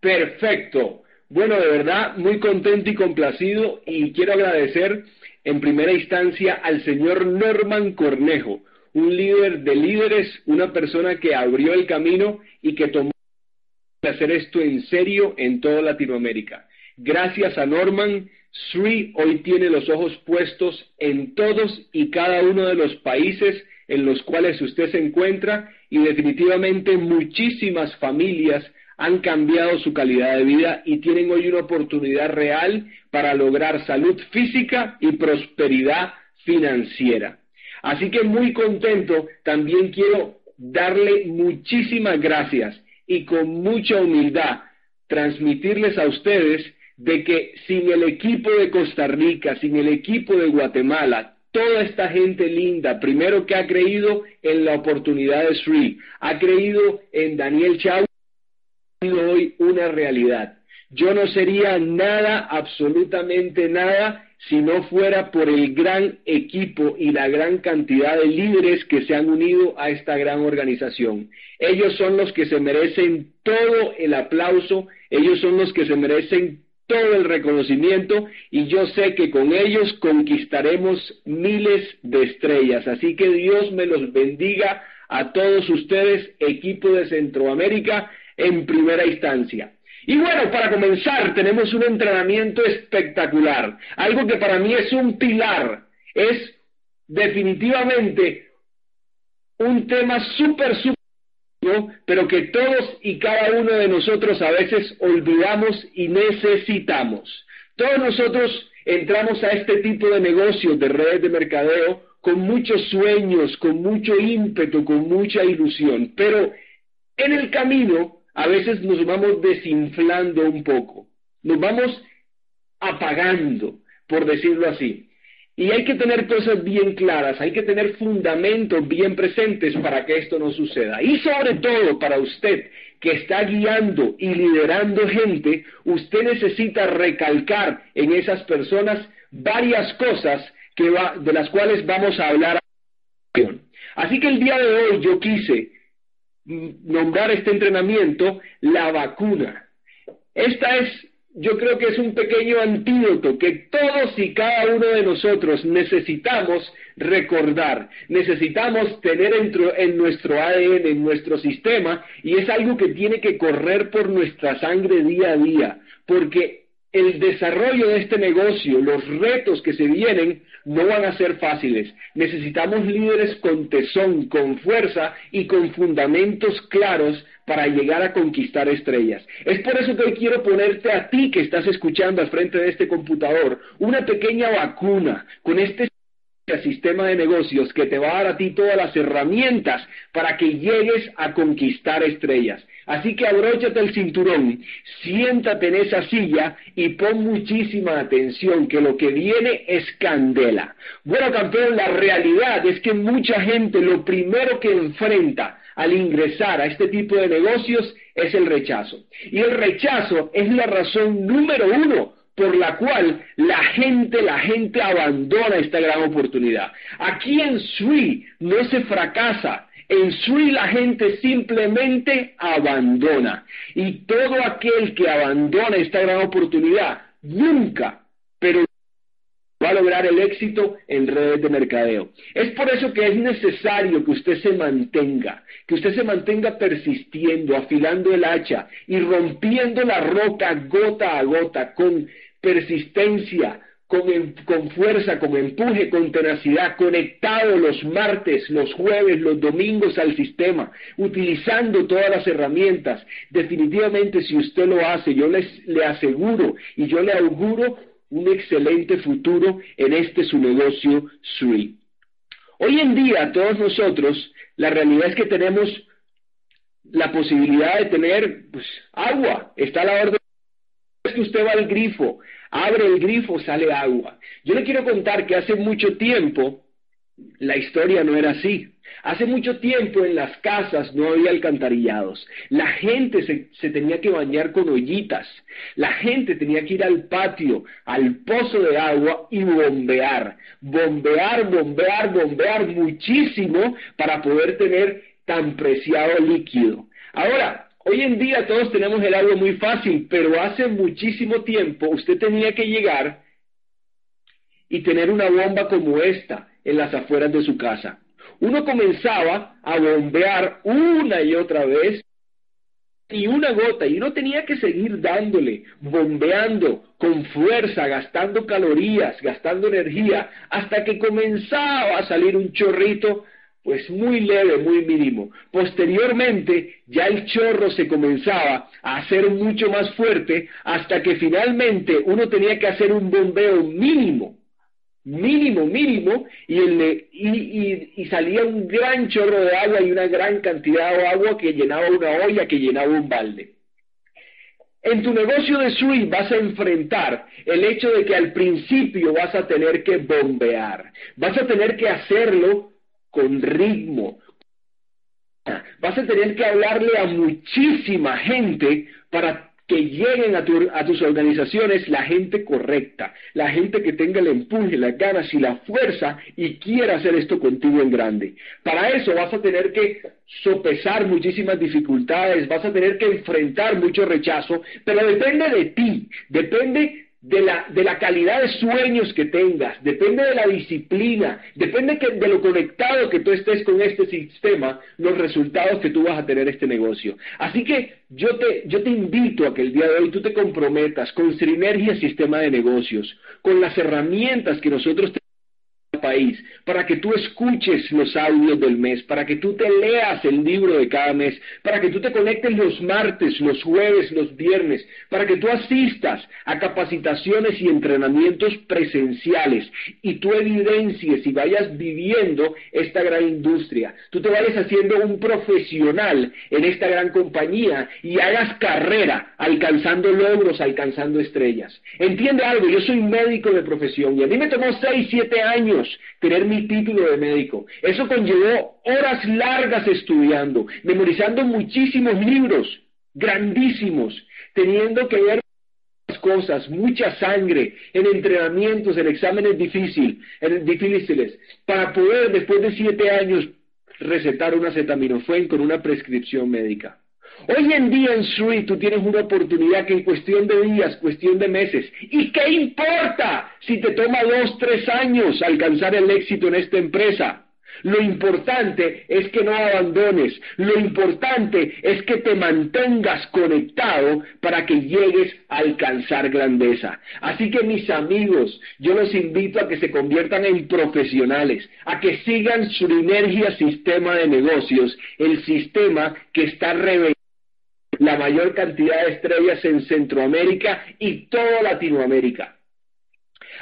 Perfecto. Bueno, de verdad, muy contento y complacido y quiero agradecer en primera instancia al señor Norman Cornejo, un líder de líderes, una persona que abrió el camino y que tomó hacer esto en serio en toda Latinoamérica. Gracias a Norman, Sri hoy tiene los ojos puestos en todos y cada uno de los países en los cuales usted se encuentra y definitivamente muchísimas familias han cambiado su calidad de vida y tienen hoy una oportunidad real para lograr salud física y prosperidad financiera. Así que muy contento, también quiero darle muchísimas gracias y con mucha humildad transmitirles a ustedes de que sin el equipo de Costa Rica, sin el equipo de Guatemala, toda esta gente linda, primero que ha creído en la oportunidad de Sri, ha creído en Daniel Chau, hoy una realidad. Yo no sería nada, absolutamente nada, si no fuera por el gran equipo y la gran cantidad de líderes que se han unido a esta gran organización. Ellos son los que se merecen todo el aplauso, ellos son los que se merecen todo el reconocimiento y yo sé que con ellos conquistaremos miles de estrellas. Así que Dios me los bendiga a todos ustedes, equipo de Centroamérica, en primera instancia. Y bueno, para comenzar, tenemos un entrenamiento espectacular, algo que para mí es un pilar, es definitivamente un tema súper, súper pero que todos y cada uno de nosotros a veces olvidamos y necesitamos. Todos nosotros entramos a este tipo de negocios, de redes de mercadeo, con muchos sueños, con mucho ímpetu, con mucha ilusión, pero en el camino a veces nos vamos desinflando un poco, nos vamos apagando, por decirlo así. Y hay que tener cosas bien claras, hay que tener fundamentos bien presentes para que esto no suceda. Y sobre todo para usted que está guiando y liderando gente, usted necesita recalcar en esas personas varias cosas que de las cuales vamos a hablar. Así que el día de hoy yo quise nombrar este entrenamiento la vacuna. Esta es yo creo que es un pequeño antídoto que todos y cada uno de nosotros necesitamos recordar, necesitamos tener en nuestro ADN, en nuestro sistema, y es algo que tiene que correr por nuestra sangre día a día, porque el desarrollo de este negocio, los retos que se vienen, no van a ser fáciles. Necesitamos líderes con tesón, con fuerza y con fundamentos claros para llegar a conquistar estrellas. Es por eso que hoy quiero ponerte a ti que estás escuchando al frente de este computador una pequeña vacuna con este sistema de negocios que te va a dar a ti todas las herramientas para que llegues a conquistar estrellas. Así que abróchate el cinturón, siéntate en esa silla y pon muchísima atención que lo que viene es candela. Bueno, campeón, la realidad es que mucha gente lo primero que enfrenta al ingresar a este tipo de negocios es el rechazo. Y el rechazo es la razón número uno por la cual la gente, la gente abandona esta gran oportunidad. Aquí en Sui no se fracasa, en Sui la gente simplemente abandona. Y todo aquel que abandona esta gran oportunidad nunca, pero va a lograr el éxito en redes de mercadeo. Es por eso que es necesario que usted se mantenga, que usted se mantenga persistiendo, afilando el hacha y rompiendo la roca gota a gota con persistencia, con, fuerza, con empuje, con tenacidad, conectado los martes, los jueves, los domingos al sistema, utilizando todas las herramientas. Definitivamente si usted lo hace, yo les, le aseguro y yo le auguro un excelente futuro en este su negocio SUI. Hoy en día todos nosotros, la realidad es que tenemos la posibilidad de tener pues, agua, está a la orden que usted va al grifo, abre el grifo, sale agua. Yo le quiero contar que hace mucho tiempo la historia no era así. Hace mucho tiempo en las casas no había alcantarillados. La gente se, tenía que bañar con ollitas. La gente tenía que ir al patio, al pozo de agua y bombear. Bombear, bombear, bombear muchísimo para poder tener tan preciado líquido. Ahora, Hoy en día todos tenemos el agua muy fácil, pero hace muchísimo tiempo usted tenía que llegar y tener una bomba como esta en las afueras de su casa. Uno comenzaba a bombear una y otra vez y una gota, y uno tenía que seguir dándole, bombeando con fuerza, gastando calorías, gastando energía, hasta que comenzaba a salir un chorrito, pues muy leve, muy mínimo. Posteriormente, ya el chorro se comenzaba a hacer mucho más fuerte, hasta que finalmente uno tenía que hacer un bombeo mínimo mínimo, mínimo, y, el, y, y, salía un gran chorro de agua y una gran cantidad de agua que llenaba una olla, que llenaba un balde. En tu negocio de suite vas a enfrentar el hecho de que al principio vas a tener que bombear, vas a tener que hacerlo con ritmo, vas a tener que hablarle a muchísima gente para que lleguen a, tus organizaciones la gente correcta, la gente que tenga el empuje, las ganas y la fuerza y quiera hacer esto contigo en grande. Para eso vas a tener que sopesar muchísimas dificultades, vas a tener que enfrentar mucho rechazo, pero depende de ti, depende de la, de la calidad de sueños que tengas, depende de la disciplina, depende de lo conectado que tú estés con este sistema, los resultados que tú vas a tener este negocio. Así que yo te, yo te invito a que el día de hoy tú te comprometas con Sinergia Sistema de Negocios, con las herramientas que nosotros tenemos país, para que tú escuches los audios del mes, para que tú te leas el libro de cada mes, para que tú te conectes los martes, los jueves, los viernes, para que tú asistas a capacitaciones y entrenamientos presenciales y tú evidencies y vayas viviendo esta gran industria, tú te vayas haciendo un profesional en esta gran compañía y hagas carrera alcanzando logros, alcanzando estrellas. Entiende algo, yo soy médico de profesión y a mí me tomó 6, 7 años tener mi título de médico. Eso conllevó horas largas estudiando, memorizando muchísimos libros, grandísimos, teniendo que ver cosas, mucha sangre, en entrenamientos, en exámenes difícil, en difíciles, para poder después de siete años recetar una acetaminofén con una prescripción médica. Hoy en día en Sui tú tienes una oportunidad que en cuestión de días, cuestión de meses, ¿y qué importa si te toma dos, tres años alcanzar el éxito en esta empresa? Lo importante es que no abandones, lo importante es que te mantengas conectado para que llegues a alcanzar grandeza. Así que mis amigos, yo los invito a que se conviertan en profesionales, a que sigan su energía sistema de negocios, el sistema que está revelando la mayor cantidad de estrellas en Centroamérica y toda Latinoamérica.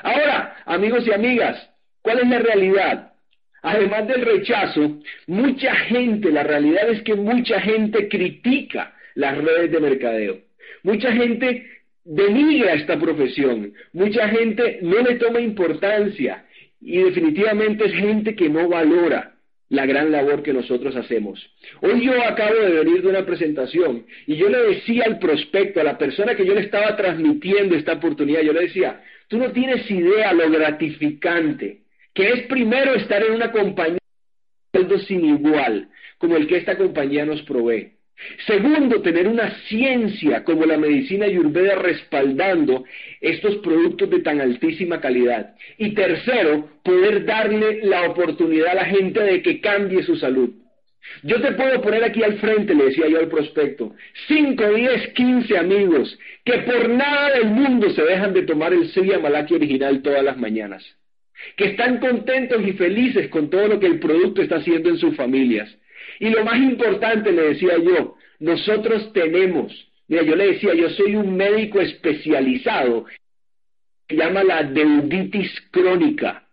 Ahora, amigos y amigas, ¿cuál es la realidad? Además del rechazo, mucha gente, la realidad es que mucha gente critica las redes de mercadeo. Mucha gente denigra esta profesión, mucha gente no le toma importancia y definitivamente es gente que no valora la gran labor que nosotros hacemos. Hoy yo acabo de venir de una presentación y yo le decía al prospecto, a la persona que yo le estaba transmitiendo esta oportunidad, yo le decía, tú no tienes idea lo gratificante que es primero estar en una compañía sin igual, como el que esta compañía nos provee. Segundo, tener una ciencia como la medicina ayurveda respaldando estos productos de tan altísima calidad. Y tercero, poder darle la oportunidad a la gente de que cambie su salud. Yo te puedo poner aquí al frente, le decía yo al prospecto, 5, 10, 15 amigos que por nada del mundo se dejan de tomar el Siria Malaki original todas las mañanas, que están contentos y felices con todo lo que el producto está haciendo en sus familias y lo más importante, le decía yo, nosotros tenemos, mira, yo le decía, yo soy un médico especializado, se llama la deuditis crónica.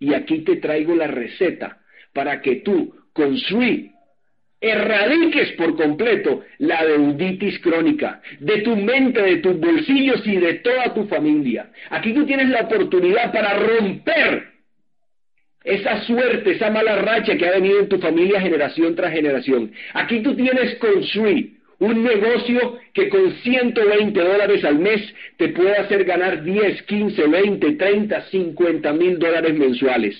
Y aquí te traigo la receta para que tú, con SWI, erradiques por completo la deuditis crónica de tu mente, de tus bolsillos y de toda tu familia. Aquí tú tienes la oportunidad para romper esa suerte, esa mala racha que ha venido en tu familia generación tras generación. Aquí tú tienes con un negocio que con 120 dólares al mes te puede hacer ganar 10, 15, 20, 30, 50 mil dólares mensuales.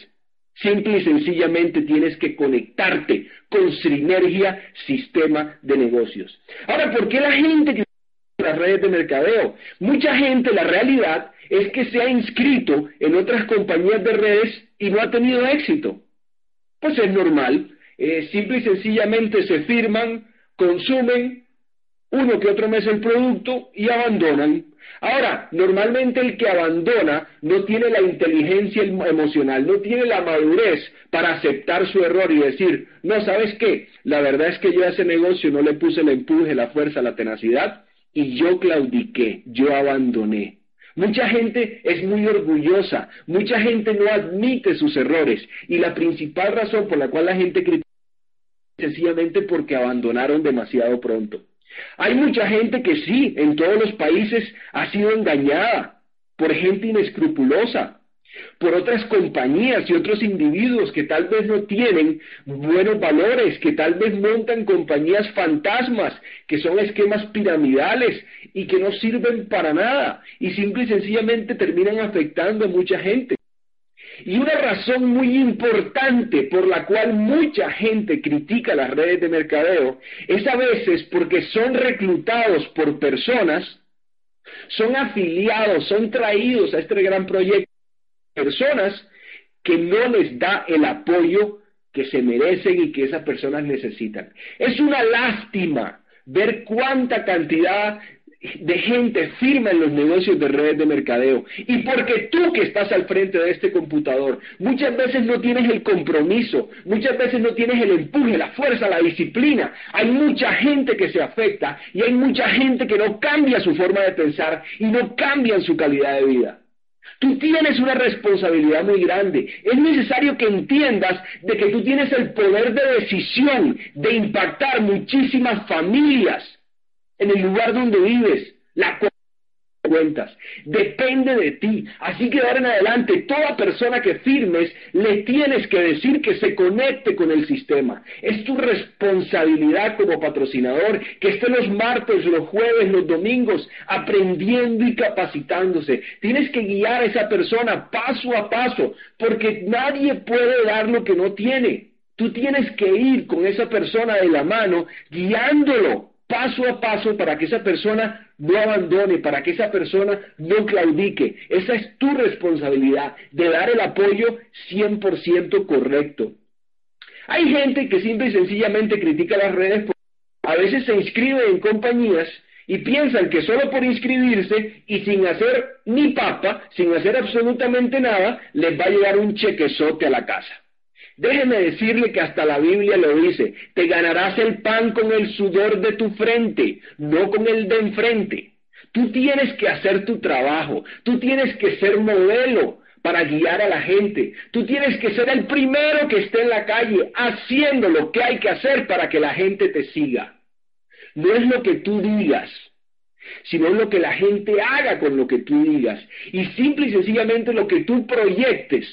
Simple y sencillamente tienes que conectarte con Sinergia Sistema de Negocios. Ahora, ¿por qué la gente las redes de mercadeo? Mucha gente, la realidad es que se ha inscrito en otras compañías de redes y no ha tenido éxito. Pues es normal. Eh, simple y sencillamente se firman, consumen uno que otro mes el producto y abandonan. Ahora, normalmente el que abandona no tiene la inteligencia emocional, no tiene la madurez para aceptar su error y decir, no, ¿sabes qué? La verdad es que yo a ese negocio no le puse el empuje, la fuerza, la tenacidad y yo claudiqué, yo abandoné. Mucha gente es muy orgullosa, mucha gente no admite sus errores y la principal razón por la cual la gente critica es sencillamente porque abandonaron demasiado pronto. Hay mucha gente que sí, en todos los países ha sido engañada por gente inescrupulosa, por otras compañías y otros individuos que tal vez no tienen buenos valores, que tal vez montan compañías fantasmas, que son esquemas piramidales y que no sirven para nada y simple y sencillamente terminan afectando a mucha gente. Y una razón muy importante por la cual mucha gente critica las redes de mercadeo es a veces porque son reclutados por personas, son afiliados, son traídos a este gran proyecto, personas que no les da el apoyo que se merecen y que esas personas necesitan. Es una lástima ver cuánta cantidad de gente firma en los negocios de redes de mercadeo. Y porque tú que estás al frente de este computador, muchas veces no tienes el compromiso, muchas veces no tienes el empuje, la fuerza, la disciplina. Hay mucha gente que se afecta y hay mucha gente que no cambia su forma de pensar y no cambian su calidad de vida. Tú tienes una responsabilidad muy grande. Es necesario que entiendas de que tú tienes el poder de decisión de impactar muchísimas familias en el lugar donde vives, la cuentas. Depende de ti. Así que de ahora en adelante, toda persona que firmes, le tienes que decir que se conecte con el sistema. Es tu responsabilidad como patrocinador que esté los martes, los jueves, los domingos, aprendiendo y capacitándose. Tienes que guiar a esa persona paso a paso, porque nadie puede dar lo que no tiene. Tú tienes que ir con esa persona de la mano, guiándolo paso a paso para que esa persona no abandone, para que esa persona no claudique. Esa es tu responsabilidad de dar el apoyo 100% correcto. Hay gente que simple y sencillamente critica las redes, a veces se inscribe en compañías y piensan que solo por inscribirse y sin hacer ni papa, sin hacer absolutamente nada, les va a llegar un chequezote a la casa. Déjeme decirle que hasta la Biblia lo dice, te ganarás el pan con el sudor de tu frente, no con el de enfrente. Tú tienes que hacer tu trabajo, tú tienes que ser modelo para guiar a la gente, tú tienes que ser el primero que esté en la calle haciendo lo que hay que hacer para que la gente te siga. No es lo que tú digas, sino lo que la gente haga con lo que tú digas. Y simple y sencillamente lo que tú proyectes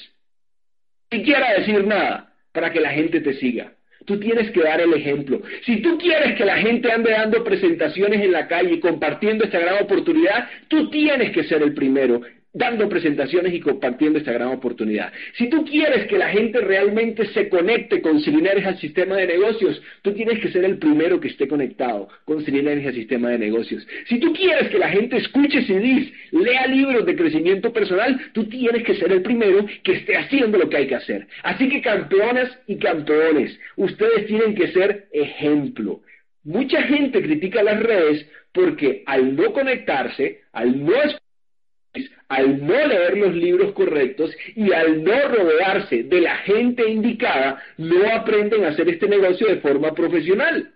quiera decir nada para que la gente te siga. Tú tienes que dar el ejemplo. Si tú quieres que la gente ande dando presentaciones en la calle y compartiendo esta gran oportunidad, tú tienes que ser el primero dando presentaciones y compartiendo esta gran oportunidad. Si tú quieres que la gente realmente se conecte con Silinergia al sistema de negocios, tú tienes que ser el primero que esté conectado con Silinergia al sistema de negocios. Si tú quieres que la gente escuche CDs, lea libros de crecimiento personal, tú tienes que ser el primero que esté haciendo lo que hay que hacer. Así que campeonas y campeones, ustedes tienen que ser ejemplo. Mucha gente critica las redes porque al no conectarse, al no al no leer los libros correctos y al no rodearse de la gente indicada, no aprenden a hacer este negocio de forma profesional.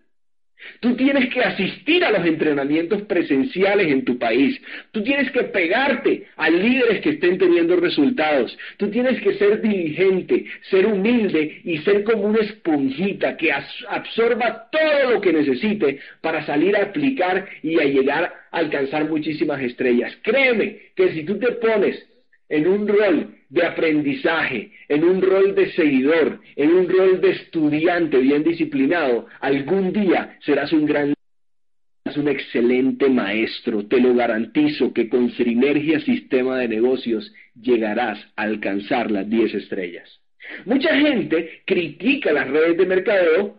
Tú tienes que asistir a los entrenamientos presenciales en tu país. Tú tienes que pegarte a líderes que estén teniendo resultados. Tú tienes que ser diligente, ser humilde y ser como una esponjita que absorba todo lo que necesite para salir a aplicar y a llegar a alcanzar muchísimas estrellas. Créeme que si tú te pones en un rol de aprendizaje, en un rol de seguidor, en un rol de estudiante bien disciplinado, algún día serás un gran un excelente maestro, te lo garantizo que con Sinergia Sistema de Negocios llegarás a alcanzar las 10 estrellas. Mucha gente critica las redes de mercadeo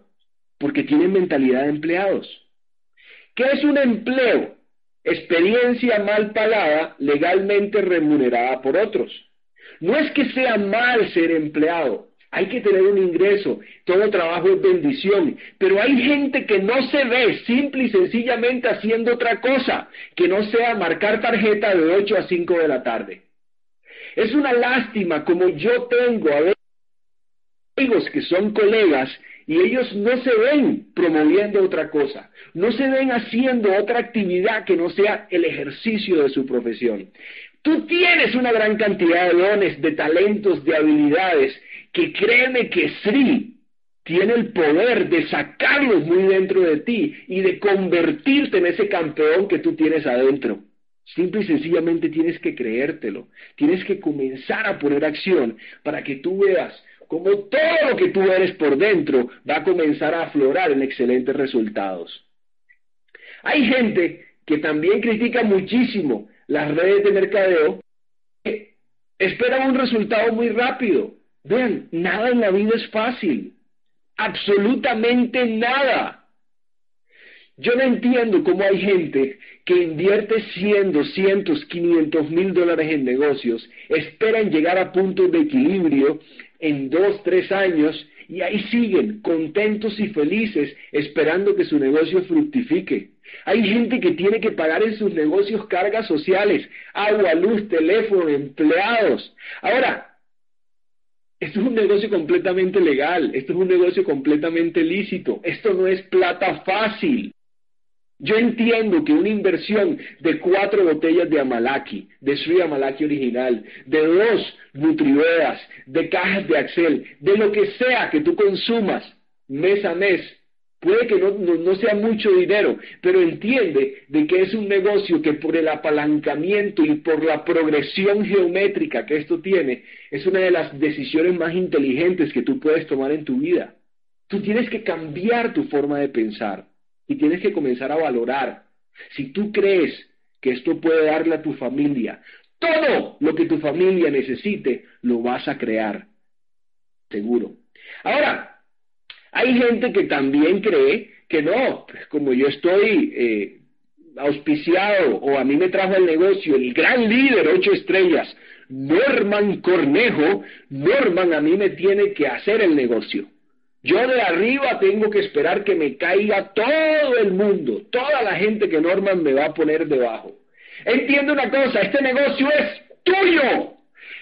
porque tienen mentalidad de empleados. ¿Qué es un empleo? Experiencia mal pagada, legalmente remunerada por otros. No es que sea mal ser empleado, hay que tener un ingreso, todo trabajo es bendición, pero hay gente que no se ve simple y sencillamente haciendo otra cosa, que no sea marcar tarjeta de 8 a 5 de la tarde. Es una lástima como yo tengo a amigos que son colegas y ellos no se ven promoviendo otra cosa, no se ven haciendo otra actividad que no sea el ejercicio de su profesión. Tú tienes una gran cantidad de dones, de talentos, de habilidades, que créeme que sí, tiene el poder de sacarlos muy dentro de ti y de convertirte en ese campeón que tú tienes adentro. Simple y sencillamente tienes que creértelo, tienes que comenzar a poner acción para que tú veas cómo todo lo que tú eres por dentro va a comenzar a aflorar en excelentes resultados. Hay gente que también critica muchísimo las redes de mercadeo, que esperan un resultado muy rápido. Vean, nada en la vida es fácil, absolutamente nada. Yo no entiendo cómo hay gente que invierte 100, 200, 500 mil dólares en negocios, esperan llegar a puntos de equilibrio en dos, tres años y ahí siguen contentos y felices esperando que su negocio fructifique. Hay gente que tiene que pagar en sus negocios cargas sociales, agua, luz, teléfono, empleados. Ahora, esto es un negocio completamente legal, esto es un negocio completamente lícito, esto no es plata fácil. Yo entiendo que una inversión de cuatro botellas de Amalaki, de Sri Amalaki original, de dos Nutrivedas, de cajas de Axel, de lo que sea que tú consumas mes a mes, puede que no, no, sea mucho dinero, pero entiende de que es un negocio que por el apalancamiento y por la progresión geométrica que esto tiene, es una de las decisiones más inteligentes que tú puedes tomar en tu vida. Tú tienes que cambiar tu forma de pensar y tienes que comenzar a valorar. Si tú crees que esto puede darle a tu familia todo lo que tu familia necesite, lo vas a crear. Seguro. Ahora, hay gente que también cree que no, pues como yo estoy eh, auspiciado o a mí me trajo el negocio el gran líder, ocho estrellas, Norman Cornejo, Norman a mí me tiene que hacer el negocio. Yo de arriba tengo que esperar que me caiga todo el mundo, toda la gente que Norman me va a poner debajo. Entiende una cosa, este negocio es tuyo.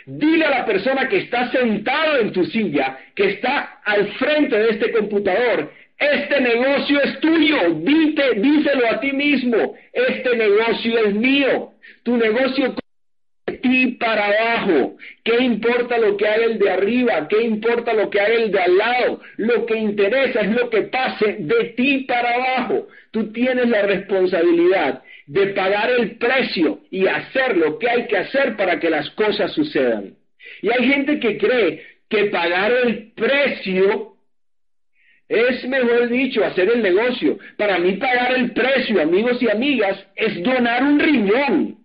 Dile a la persona que está sentado en tu silla, que está al frente de este computador, este negocio es tuyo. Dite, díselo a ti mismo, este negocio es mío. Tu negocio ti para abajo. ¿Qué importa lo que haga el de arriba? ¿Qué importa lo que haga el de al lado? Lo que interesa es lo que pase de ti para abajo. Tú tienes la responsabilidad de pagar el precio y hacer lo que hay que hacer para que las cosas sucedan. Y hay gente que cree que pagar el precio es, mejor dicho, hacer el negocio. Para mí pagar el precio, amigos y amigas, es donar un riñón.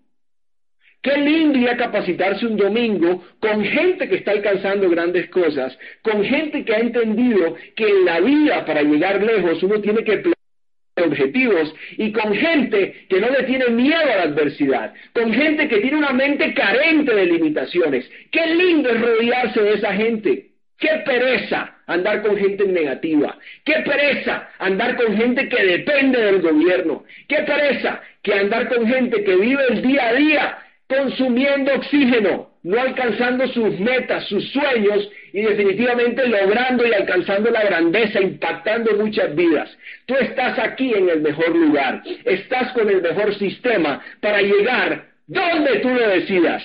Qué lindo ir a capacitarse un domingo con gente que está alcanzando grandes cosas, con gente que ha entendido que en la vida para llegar lejos uno tiene que objetivos y con gente que no le tiene miedo a la adversidad, con gente que tiene una mente carente de limitaciones. Qué lindo es rodearse de esa gente. Qué pereza andar con gente negativa. Qué pereza andar con gente que depende del gobierno. Qué pereza que andar con gente que vive el día a día consumiendo oxígeno, no alcanzando sus metas, sus sueños y definitivamente logrando y alcanzando la grandeza, impactando muchas vidas. Tú estás aquí en el mejor lugar, estás con el mejor sistema para llegar donde tú lo decidas.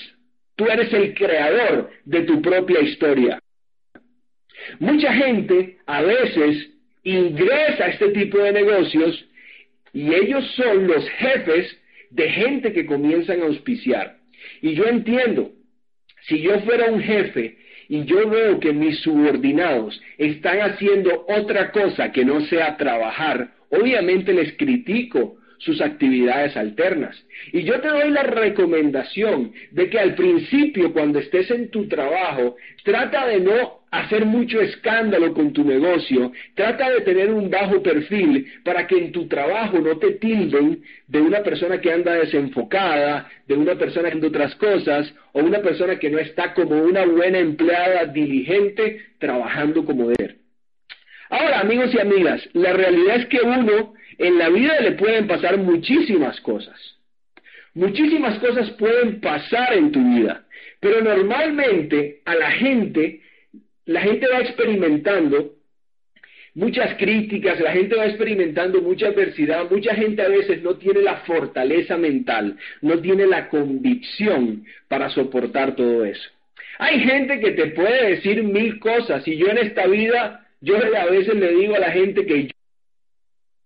Tú eres el creador de tu propia historia. Mucha gente a veces ingresa a este tipo de negocios y ellos son los jefes de gente que comienzan a auspiciar. Y yo entiendo, si yo fuera un jefe y yo veo que mis subordinados están haciendo otra cosa que no sea trabajar, obviamente les critico sus actividades alternas. Y yo te doy la recomendación de que al principio, cuando estés en tu trabajo, trata de no hacer mucho escándalo con tu negocio, trata de tener un bajo perfil para que en tu trabajo no te tilden de una persona que anda desenfocada, de una persona haciendo otras cosas, o una persona que no está como una buena empleada diligente trabajando como debe. Ahora, amigos y amigas, la realidad es que uno en la vida le pueden pasar muchísimas cosas. Muchísimas cosas pueden pasar en tu vida, pero normalmente a la gente la gente va experimentando muchas críticas, la gente va experimentando mucha adversidad, mucha gente a veces no tiene la fortaleza mental, no tiene la convicción para soportar todo eso. Hay gente que te puede decir mil cosas y yo en esta vida, yo a veces le digo a la gente que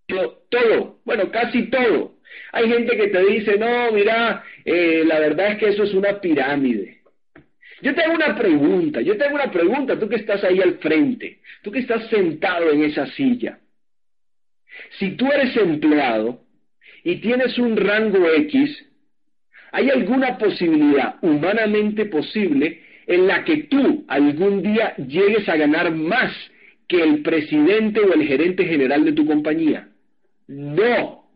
yo, todo, bueno, casi todo. Hay gente que te dice, no, mira, eh, la verdad es que eso es una pirámide. Yo te hago una pregunta, yo te hago una pregunta, tú que estás ahí al frente, tú que estás sentado en esa silla. Si tú eres empleado y tienes un rango X, ¿hay alguna posibilidad humanamente posible en la que tú algún día llegues a ganar más que el presidente o el gerente general de tu compañía? No.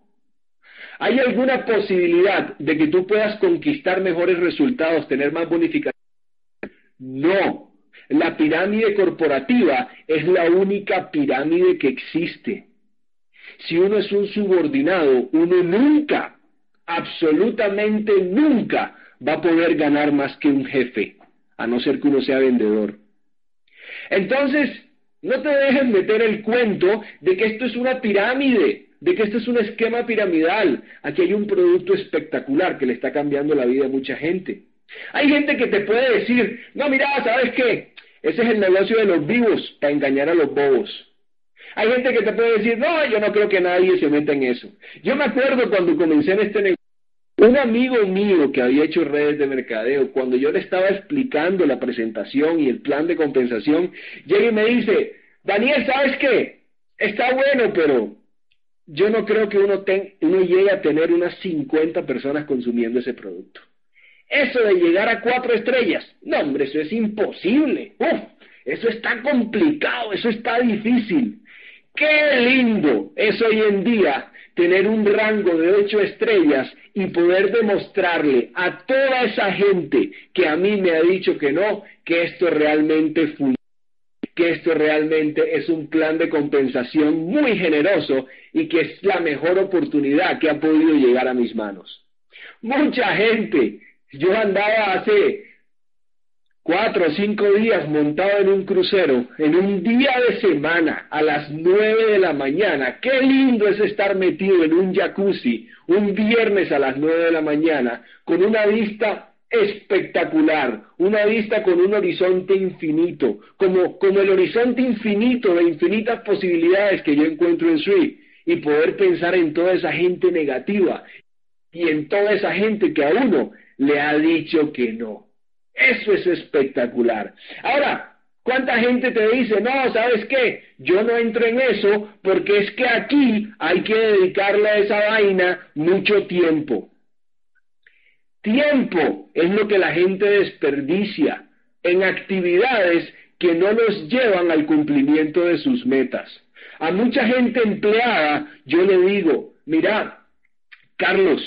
¿Hay alguna posibilidad de que tú puedas conquistar mejores resultados, tener más bonificación? No, la pirámide corporativa es la única pirámide que existe. Si uno es un subordinado, uno nunca, absolutamente nunca va a poder ganar más que un jefe, a no ser que uno sea vendedor. Entonces, no te dejes meter el cuento de que esto es una pirámide, de que esto es un esquema piramidal. Aquí hay un producto espectacular que le está cambiando la vida a mucha gente. Hay gente que te puede decir, no, mira, ¿sabes qué? Ese es el negocio de los vivos para engañar a los bobos. Hay gente que te puede decir, no, yo no creo que nadie se meta en eso. Yo me acuerdo cuando comencé en este negocio, un amigo mío que había hecho redes de mercadeo, cuando yo le estaba explicando la presentación y el plan de compensación, llega y me dice, Daniel, ¿sabes qué? Está bueno, pero yo no creo que uno, uno llegue a tener unas 50 personas consumiendo ese producto. Eso de llegar a cuatro estrellas, no hombre, eso es imposible. Uf, eso está complicado, eso está difícil. Qué lindo es hoy en día tener un rango de ocho estrellas y poder demostrarle a toda esa gente que a mí me ha dicho que no, que esto realmente funciona que esto realmente es un plan de compensación muy generoso y que es la mejor oportunidad que ha podido llegar a mis manos. Mucha gente yo andaba hace cuatro o cinco días montado en un crucero, en un día de semana, a las nueve de la mañana. Qué lindo es estar metido en un jacuzzi un viernes a las nueve de la mañana, con una vista espectacular, una vista con un horizonte infinito, como, como el horizonte infinito de infinitas posibilidades que yo encuentro en Sui, y poder pensar en toda esa gente negativa y en toda esa gente que a uno le ha dicho que no. Eso es espectacular. Ahora, ¿cuánta gente te dice, no, sabes qué? Yo no entro en eso porque es que aquí hay que dedicarle a esa vaina mucho tiempo. Tiempo es lo que la gente desperdicia en actividades que no los llevan al cumplimiento de sus metas. A mucha gente empleada yo le digo, mira, Carlos,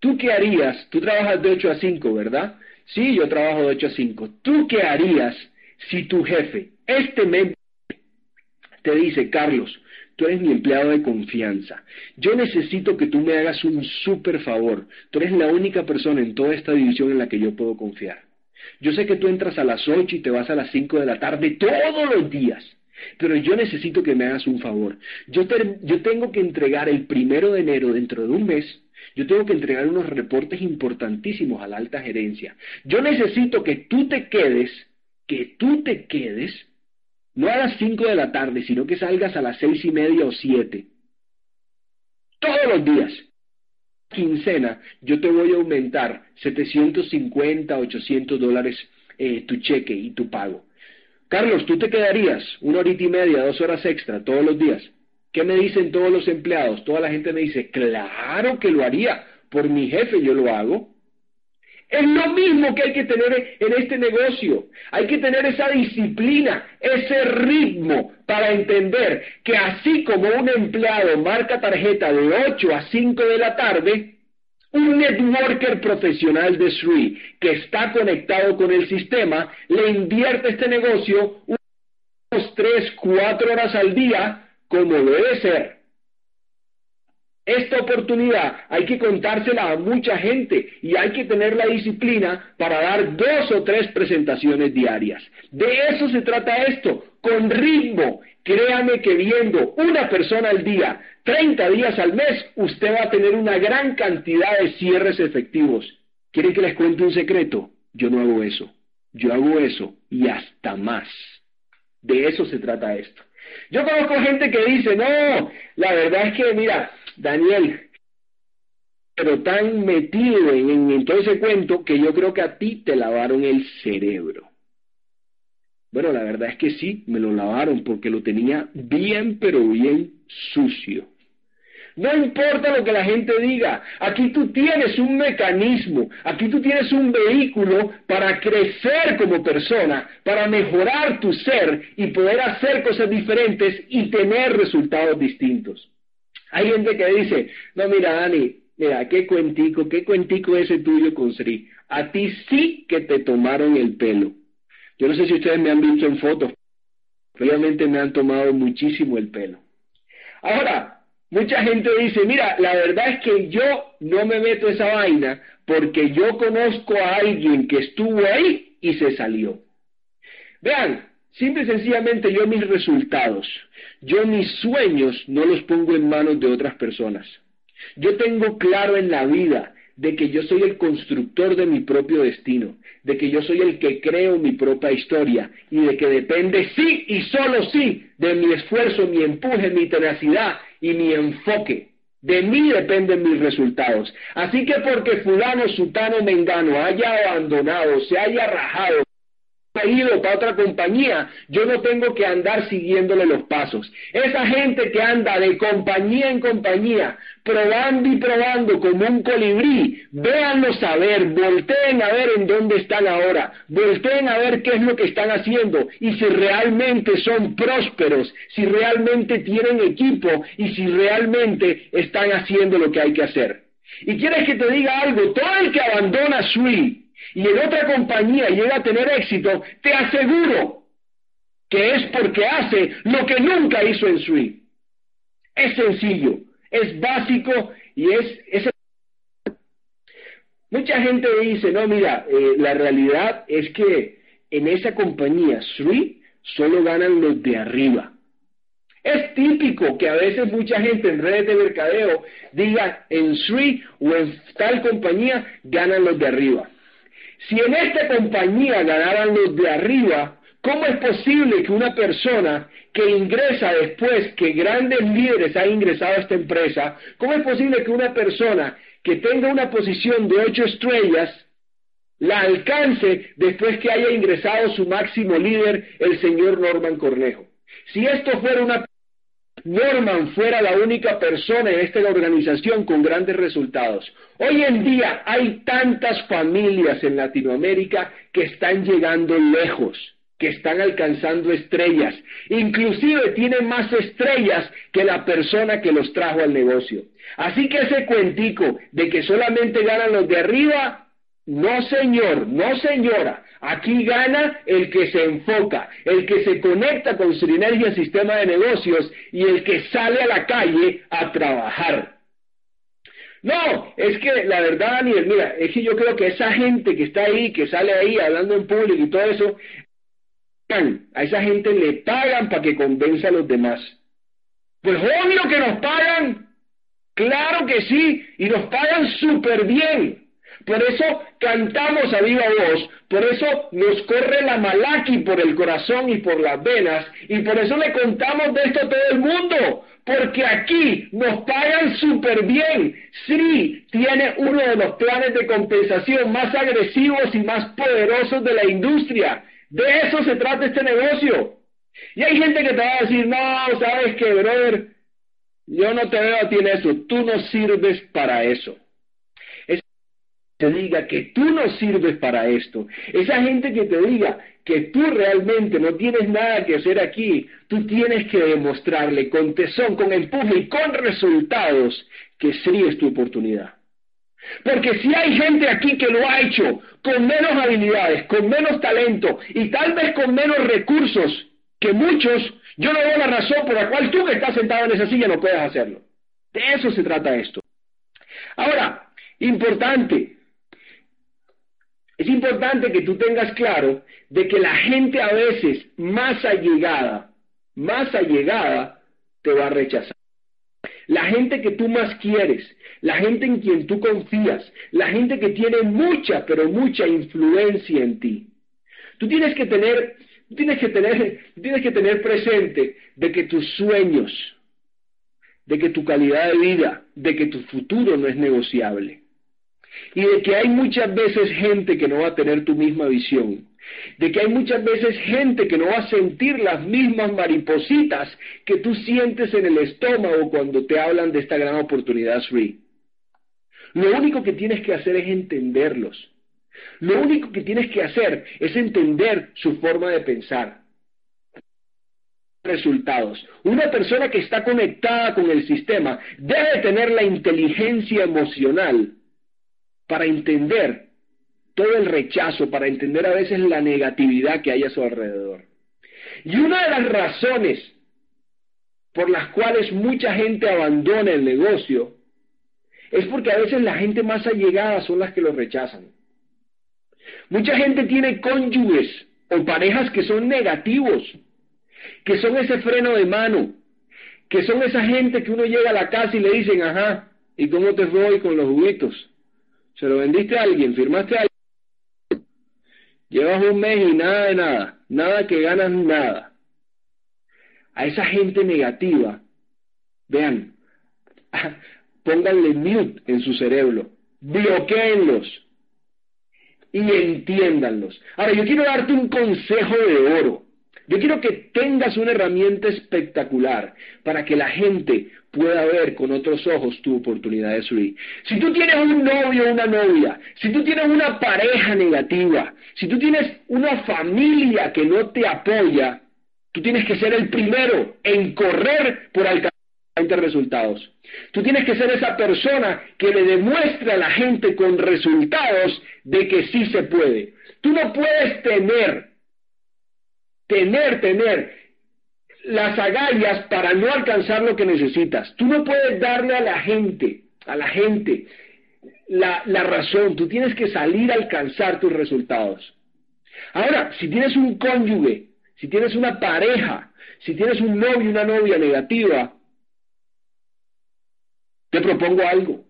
¿Tú qué harías? Tú trabajas de 8 a 5, ¿verdad? Sí, yo trabajo de 8 a 5. ¿Tú qué harías si tu jefe, este mes, te dice, Carlos, tú eres mi empleado de confianza. Yo necesito que tú me hagas un súper favor. Tú eres la única persona en toda esta división en la que yo puedo confiar. Yo sé que tú entras a las 8 y te vas a las 5 de la tarde todos los días. Pero yo necesito que me hagas un favor. Yo, yo tengo que entregar el primero de enero dentro de un mes yo tengo que entregar unos reportes importantísimos a la alta gerencia. Yo necesito que tú te quedes, que tú te quedes, no a las 5 de la tarde, sino que salgas a las seis y media o siete. Todos los días. Quincena, yo te voy a aumentar 750, 800 dólares eh, tu cheque y tu pago. Carlos, ¿tú te quedarías una horita y media, dos horas extra todos los días? ¿Qué me dicen todos los empleados? Toda la gente me dice, claro que lo haría, por mi jefe yo lo hago. Es lo mismo que hay que tener en este negocio. Hay que tener esa disciplina, ese ritmo para entender que así como un empleado marca tarjeta de 8 a 5 de la tarde, un networker profesional de SRI que está conectado con el sistema le invierte este negocio unos 3, 4 horas al día como debe ser. Esta oportunidad hay que contársela a mucha gente y hay que tener la disciplina para dar dos o tres presentaciones diarias. De eso se trata esto, con ritmo. Créame que viendo una persona al día, 30 días al mes, usted va a tener una gran cantidad de cierres efectivos. ¿Quieren que les cuente un secreto? Yo no hago eso. Yo hago eso y hasta más. De eso se trata esto. Yo conozco gente que dice, no, la verdad es que, mira, Daniel, pero tan metido en, todo ese cuento que yo creo que a ti te lavaron el cerebro. Bueno, la verdad es que sí, me lo lavaron porque lo tenía bien, pero bien sucio. No importa lo que la gente diga, aquí tú tienes un mecanismo, aquí tú tienes un vehículo para crecer como persona, para mejorar tu ser y poder hacer cosas diferentes y tener resultados distintos. Hay gente que dice, no, mira, Dani, mira, qué cuentico, qué cuentico ese tuyo con Sri. A ti sí que te tomaron el pelo. Yo no sé si ustedes me han visto en fotos, realmente me han tomado muchísimo el pelo. Ahora, Mucha gente dice, mira, la verdad es que yo no me meto esa vaina porque yo conozco a alguien que estuvo ahí y se salió. Vean, simple y sencillamente yo mis resultados, yo mis sueños no los pongo en manos de otras personas. Yo tengo claro en la vida de que yo soy el constructor de mi propio destino, de que yo soy el que creo mi propia historia y de que depende sí y solo sí de mi esfuerzo, mi empuje, mi tenacidad y mi enfoque. De mí dependen mis resultados. Así que porque fulano, sutano, mengano haya abandonado, se haya rajado, ido para otra compañía, yo no tengo que andar siguiéndole los pasos. Esa gente que anda de compañía en compañía, probando y probando como un colibrí, véanlo saber, volteen a ver en dónde están ahora, volteen a ver qué es lo que están haciendo y si realmente son prósperos, si realmente tienen equipo y si realmente están haciendo lo que hay que hacer. Y quieres que te diga algo, todo el que abandona Sui y en otra compañía llega a tener éxito, te aseguro que es porque hace lo que nunca hizo en Sui. Es sencillo, es básico y es... Mucha gente dice, no, mira, eh, la realidad es que en esa compañía Sui solo ganan los de arriba. Es típico que a veces mucha gente en redes de mercadeo diga en Sui o en tal compañía ganan los de arriba. Si en esta compañía ganaran los de arriba, ¿cómo es posible que una persona que ingresa después que grandes líderes han ingresado a esta empresa, cómo es posible que una persona que tenga una posición de ocho estrellas la alcance después que haya ingresado su máximo líder, el señor Norman Cornejo? Si esto fuera una Norman fuera la única persona en esta organización con grandes resultados. Hoy en día hay tantas familias en Latinoamérica que están llegando lejos, que están alcanzando estrellas. Inclusive tienen más estrellas que la persona que los trajo al negocio. Así que ese cuentico de que solamente ganan los de arriba, no señor, no señora. Aquí gana el que se enfoca, el que se conecta con su Sinergia Sistema de Negocios y el que sale a la calle a trabajar. No, es que la verdad, Daniel, mira, es que yo creo que esa gente que está ahí, que sale ahí hablando en público y todo eso, a esa gente le pagan para que convenza a los demás. Pues obvio que nos pagan, claro que sí, y nos pagan súper bien. Por eso cantamos a viva voz, por eso nos corre la malaki por el corazón y por las venas, y por eso le contamos de esto a todo el mundo, porque aquí nos pagan súper bien. Sri tiene uno de los planes de compensación más agresivos y más poderosos de la industria. De eso se trata este negocio. Y hay gente que te va a decir, no, sabes que, brother, yo no te veo a ti en eso, tú no sirves para eso. Te diga que tú no sirves para esto, esa gente que te diga que tú realmente no tienes nada que hacer aquí, tú tienes que demostrarle con tesón, con empuje y con resultados que sí es tu oportunidad. Porque si hay gente aquí que lo ha hecho con menos habilidades, con menos talento y tal vez con menos recursos que muchos, yo no veo la razón por la cual tú que estás sentado en esa silla no puedas hacerlo. De eso se trata esto. Ahora, importante, es importante que tú tengas claro de que la gente a veces más allegada, más allegada, te va a rechazar. La gente que tú más quieres, la gente en quien tú confías, la gente que tiene mucha, pero mucha influencia en ti. Tú tienes que tener, tienes que tener, tienes que tener presente de que tus sueños, de que tu calidad de vida, de que tu futuro no es negociable. Y de que hay muchas veces gente que no va a tener tu misma visión. De que hay muchas veces gente que no va a sentir las mismas maripositas que tú sientes en el estómago cuando te hablan de esta gran oportunidad, Sri. Lo único que tienes que hacer es entenderlos. Lo único que tienes que hacer es entender su forma de pensar. Resultados. Una persona que está conectada con el sistema debe tener la inteligencia emocional para entender todo el rechazo, para entender a veces la negatividad que hay a su alrededor. Y una de las razones por las cuales mucha gente abandona el negocio es porque a veces la gente más allegada son las que lo rechazan. Mucha gente tiene cónyuges o parejas que son negativos, que son ese freno de mano, que son esa gente que uno llega a la casa y le dicen, ajá, ¿y cómo te fue con los juguitos? ¿Se lo vendiste a alguien? ¿Firmaste a alguien? Llevas un mes y nada de nada, nada que ganas nada. A esa gente negativa, vean, pónganle mute en su cerebro, bloqueenlos y entiéndanlos. Ahora, yo quiero darte un consejo de oro. Yo quiero que tengas una herramienta espectacular para que la gente pueda ver con otros ojos tu oportunidad de subir. Si tú tienes un novio o una novia, si tú tienes una pareja negativa, si tú tienes una familia que no te apoya, tú tienes que ser el primero en correr por alcanzar resultados. Tú tienes que ser esa persona que le demuestre a la gente con resultados de que sí se puede. Tú no puedes tener tener, tener las agallas para no alcanzar lo que necesitas. Tú no puedes darle a la gente, a la gente, la, razón. Tú tienes que salir a alcanzar tus resultados. Ahora, si tienes un cónyuge, si tienes una pareja, si tienes un novio y una novia negativa, te propongo algo.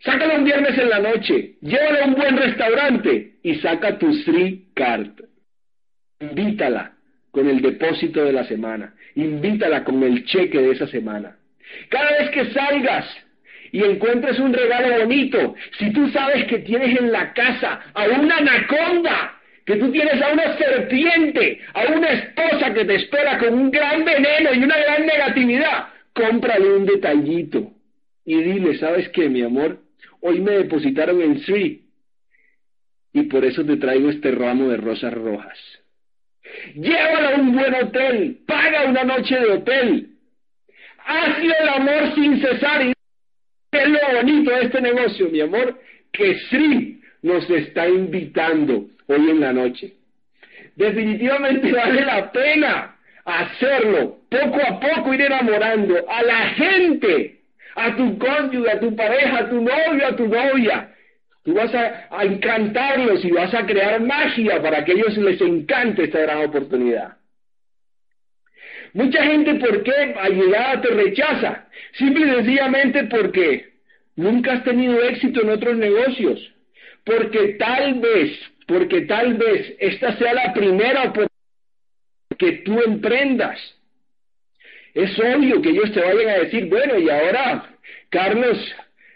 Sácalo un viernes en la noche, llévalo a un buen restaurante y saca tu Sri Card. Invítala con el depósito de la semana. Invítala con el cheque de esa semana. Cada vez que salgas y encuentres un regalo bonito, si tú sabes que tienes en la casa a una anaconda, que tú tienes a una serpiente, a una esposa que te espera con un gran veneno y una gran negatividad, cómprale un detallito y dile, ¿sabes qué, mi amor? Hoy me depositaron en Sri y por eso te traigo este ramo de rosas rojas. Llévala a un buen hotel, paga una noche de hotel, hazle el amor sin cesar. Y es lo bonito de este negocio, mi amor, que sí nos está invitando hoy en la noche. Definitivamente vale la pena hacerlo, poco a poco ir enamorando a la gente, a tu cónyuge, a tu pareja, a tu novio, a tu novia, Tú vas a, encantarlos y vas a crear magia para que ellos les encante esta gran oportunidad. Mucha gente, ¿por qué allegada te rechaza? Simple y sencillamente porque nunca has tenido éxito en otros negocios. Porque tal vez, porque tal vez esta sea la primera oportunidad que tú emprendas. Es obvio que ellos te vayan a decir, bueno, y ahora Carlos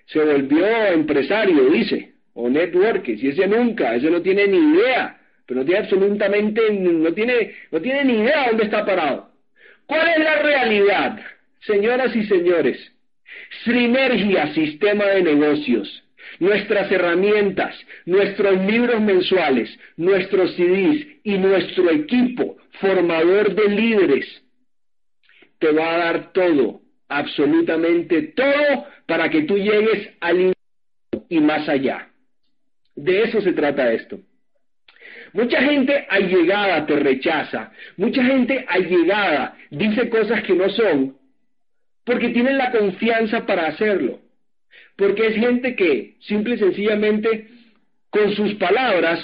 se volvió empresario, dice o networking, si ese nunca, ese no tiene ni idea, pero no tiene absolutamente, no tiene, no tiene ni idea dónde está parado. ¿Cuál es la realidad? Señoras y señores, Sinergia Sistema de Negocios. nuestras herramientas, nuestros libros mensuales, nuestros CDs y nuestro equipo formador de líderes te va a dar todo, absolutamente todo, para que tú llegues al y más allá. De eso se trata esto. Mucha gente allegada te rechaza, mucha gente allegada dice cosas que no son, porque tienen la confianza para hacerlo, porque es gente que simple y sencillamente con sus palabras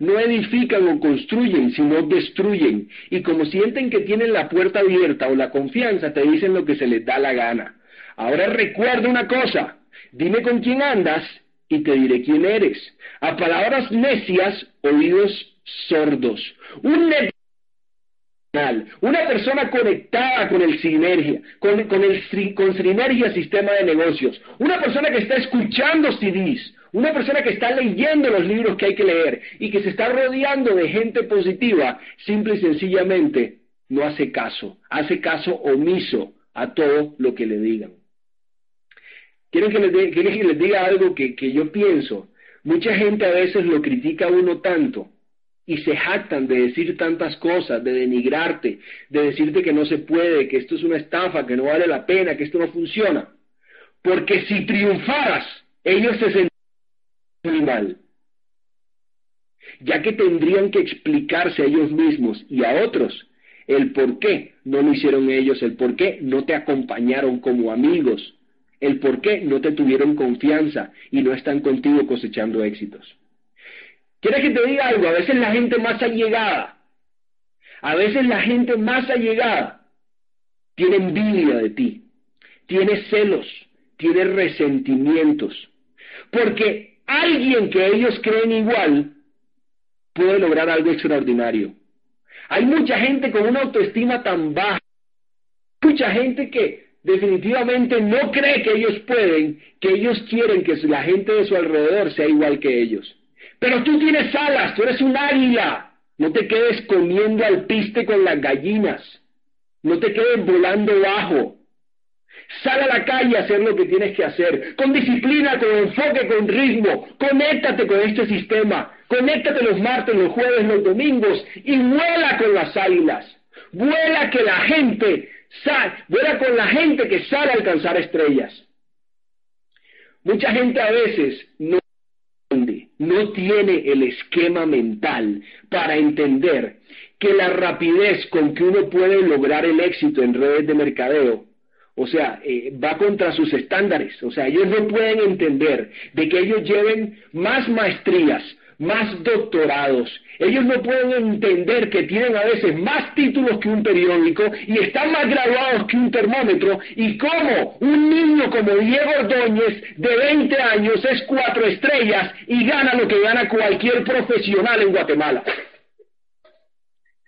no edifican o construyen, sino destruyen, y como sienten que tienen la puerta abierta o la confianza, te dicen lo que se les da la gana. Ahora recuerda una cosa, dime con quién andas y te diré quién eres. A palabras necias, oídos sordos. Un una persona conectada con el sinergia, con, el con sinergia sistema de negocios, una persona que está escuchando CDs, una persona que está leyendo los libros que hay que leer y que se está rodeando de gente positiva, simple y sencillamente no hace caso, hace caso omiso a todo lo que le digan. ¿Quieren que les, diga algo que, yo pienso? Mucha gente a veces lo critica a uno tanto y se jactan de decir tantas cosas, de denigrarte, de decirte que no se puede, que esto es una estafa, que no vale la pena, que esto no funciona. Porque si triunfaras, ellos se sentirían mal. Ya que tendrían que explicarse a ellos mismos y a otros el por qué no lo hicieron ellos, el por qué no te acompañaron como amigos, el por qué no te tuvieron confianza y no están contigo cosechando éxitos. ¿Quieres que te diga algo? A veces la gente más allegada, a veces la gente más allegada tiene envidia de ti, tiene celos, tiene resentimientos, porque alguien que ellos creen igual puede lograr algo extraordinario. Hay mucha gente con una autoestima tan baja, mucha gente que definitivamente no cree que ellos pueden, que ellos quieren que la gente de su alrededor sea igual que ellos. Pero tú tienes alas, tú eres un águila. No te quedes comiendo al piste con las gallinas. No te quedes volando bajo. Sal a la calle a hacer lo que tienes que hacer. Con disciplina, con enfoque, con ritmo. Conéctate con este sistema. Conéctate los martes, los jueves, los domingos y vuela con las águilas. Vuela que la gente vuela con la gente que sale a alcanzar estrellas. Mucha gente a veces no, tiene el esquema mental para entender que la rapidez con que uno puede lograr el éxito en redes de mercadeo, o sea, eh, va contra sus estándares. O sea, ellos no pueden entender de que ellos lleven más maestrías, más doctorados. Ellos no pueden entender que tienen a veces más títulos que un periódico y están más graduados que un termómetro y cómo un niño como Diego Ordóñez de 20 años es cuatro estrellas y gana lo que gana cualquier profesional en Guatemala.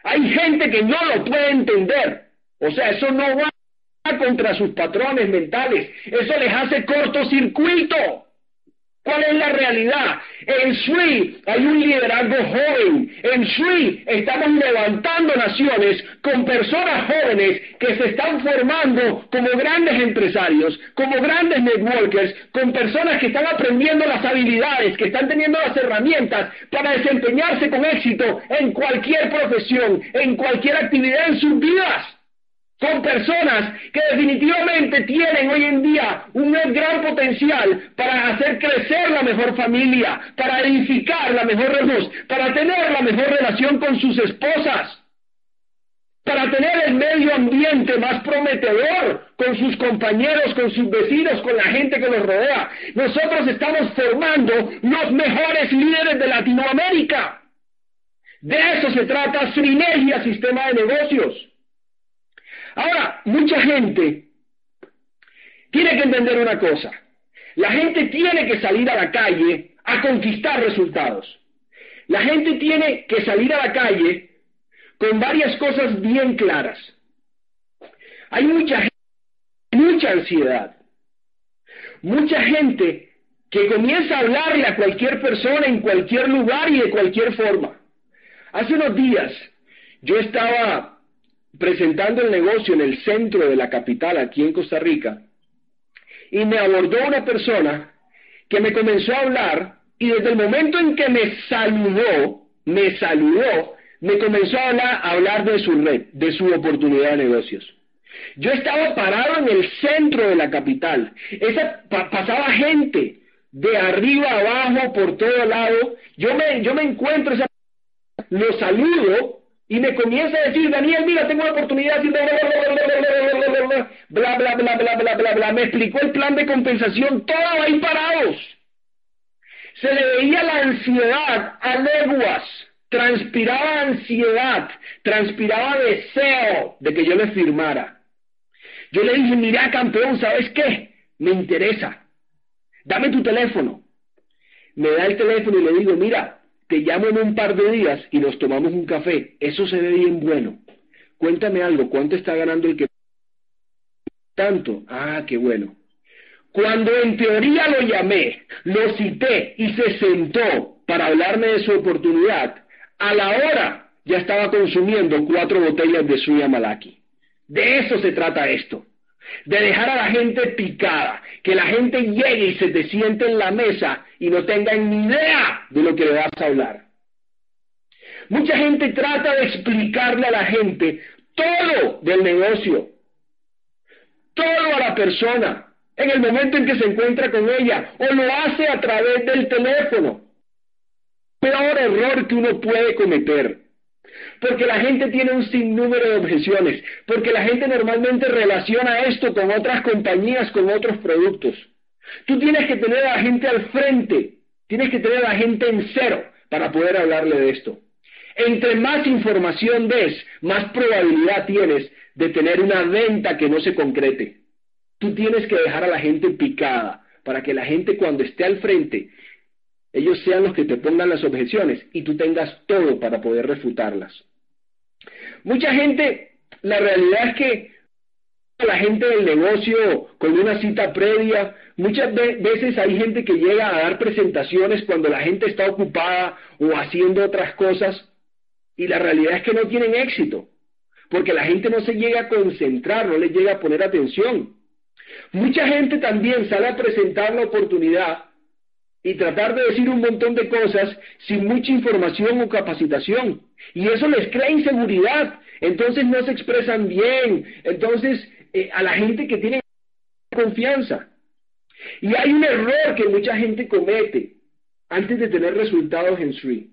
Hay gente que no lo puede entender. O sea, eso no va contra sus patrones mentales. Eso les hace cortocircuito. ¿Cuál es la realidad? En SWI hay un liderazgo joven. En SWI estamos levantando naciones con personas jóvenes que se están formando como grandes empresarios, como grandes networkers, con personas que están aprendiendo las habilidades, que están teniendo las herramientas para desempeñarse con éxito en cualquier profesión, en cualquier actividad en sus vidas. Son personas que definitivamente tienen hoy en día un gran potencial para hacer crecer la mejor familia, para edificar la mejor relación, para tener la mejor relación con sus esposas, para tener el medio ambiente más prometedor con sus compañeros, con sus vecinos, con la gente que los rodea. Nosotros estamos formando los mejores líderes de Latinoamérica. De eso se trata Sinergia Sistema de Negocios. Ahora, mucha gente tiene que entender una cosa. La gente tiene que salir a la calle a conquistar resultados. La gente tiene que salir a la calle con varias cosas bien claras. Hay mucha gente, mucha ansiedad. Mucha gente que comienza a hablarle a cualquier persona en cualquier lugar y de cualquier forma. Hace unos días yo estaba presentando el negocio en el centro de la capital, aquí en Costa Rica, y me abordó una persona que me comenzó a hablar y desde el momento en que me saludó, me saludó, me comenzó a hablar, de su red, de su oportunidad de negocios. Yo estaba parado en el centro de la capital. Esa, pasaba gente de arriba abajo, por todo lado. Yo me, yo me encuentro, esa, lo saludo y me comienza a decir, Daniel, mira, tengo una oportunidad. Bla, bla, bla, bla, bla, bla, bla. Me explicó el plan de compensación, todo ahí parados. Se le veía la ansiedad a leguas transpiraba ansiedad, transpiraba deseo de que yo le firmara. Yo le dije, mira campeón, ¿sabes qué? Me interesa. Dame tu teléfono. Me da el teléfono y le digo, mira, te llamo en un par de días y nos tomamos un café. Eso se ve bien bueno. Cuéntame algo, ¿cuánto está ganando el que... Tanto. Ah, qué bueno. Cuando en teoría lo llamé, lo cité y se sentó para hablarme de su oportunidad, a la hora ya estaba consumiendo cuatro botellas de suya malaki. De eso se trata esto. De dejar a la gente picada, que la gente llegue y se te siente en la mesa y no tenga ni idea de lo que le vas a hablar. Mucha gente trata de explicarle a la gente todo del negocio, todo a la persona, en el momento en que se encuentra con ella, o lo hace a través del teléfono peor error que uno puede cometer. Porque la gente tiene un sinnúmero de objeciones, porque la gente normalmente relaciona esto con otras compañías, con otros productos. Tú tienes que tener a la gente al frente, tienes que tener a la gente en cero para poder hablarle de esto. Entre más información des, más probabilidad tienes de tener una venta que no se concrete. Tú tienes que dejar a la gente picada para que la gente cuando esté al frente ellos sean los que te pongan las objeciones y tú tengas todo para poder refutarlas. Mucha gente, la realidad es que la gente del negocio con una cita previa, muchas veces hay gente que llega a dar presentaciones cuando la gente está ocupada o haciendo otras cosas y la realidad es que no tienen éxito, porque la gente no se llega a concentrar, no le llega a poner atención. Mucha gente también sale a presentar la oportunidad y tratar de decir un montón de cosas sin mucha información o capacitación. Y eso les crea inseguridad. Entonces no se expresan bien. Entonces eh, a la gente que tiene confianza. Y hay un error que mucha gente comete antes de tener resultados en SRI.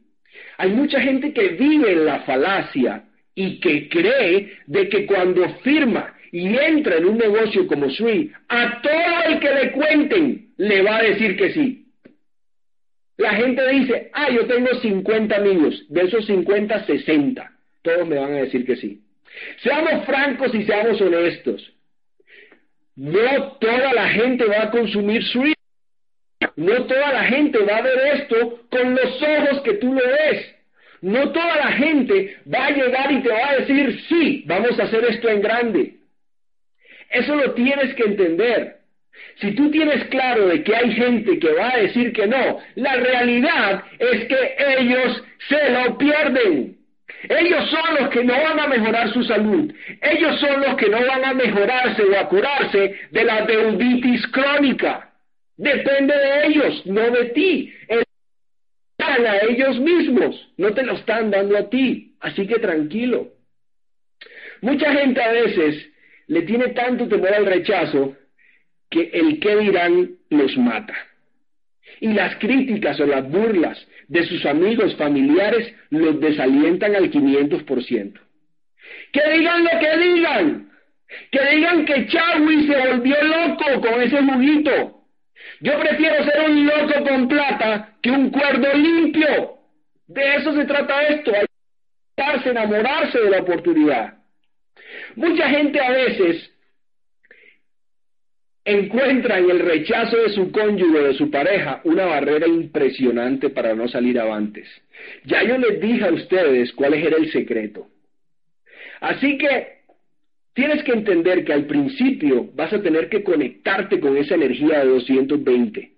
Hay mucha gente que vive en la falacia y que cree de que cuando firma y entra en un negocio como SRI, a todo el que le cuenten le va a decir que sí. La gente dice, ah, yo tengo 50 amigos, de esos 50, 60. Todos me van a decir que sí. Seamos francos y seamos honestos. No toda la gente va a consumir su No toda la gente va a ver esto con los ojos que tú lo ves. No toda la gente va a llegar y te va a decir, sí, vamos a hacer esto en grande. Eso lo tienes que entender. Si tú tienes claro de que hay gente que va a decir que no, la realidad es que ellos se lo pierden. Ellos son los que no van a mejorar su salud. Ellos son los que no van a mejorarse o a curarse de la deuditis crónica. Depende de ellos, no de ti. Están a ellos mismos, no te lo están dando a ti. Así que tranquilo. Mucha gente a veces le tiene tanto temor al rechazo que el que dirán los mata. Y las críticas o las burlas de sus amigos familiares los desalientan al 500%. Que digan lo que digan. Que digan que Chagui se volvió loco con ese juguito. Yo prefiero ser un loco con plata que un cuerdo limpio. De eso se trata esto. Enamorarse de la oportunidad. Mucha gente a veces encuentra en el rechazo de su cónyuge, de su pareja, una barrera impresionante para no salir avantes. Ya yo les dije a ustedes cuál era el secreto. Así que tienes que entender que al principio vas a tener que conectarte con esa energía de 220.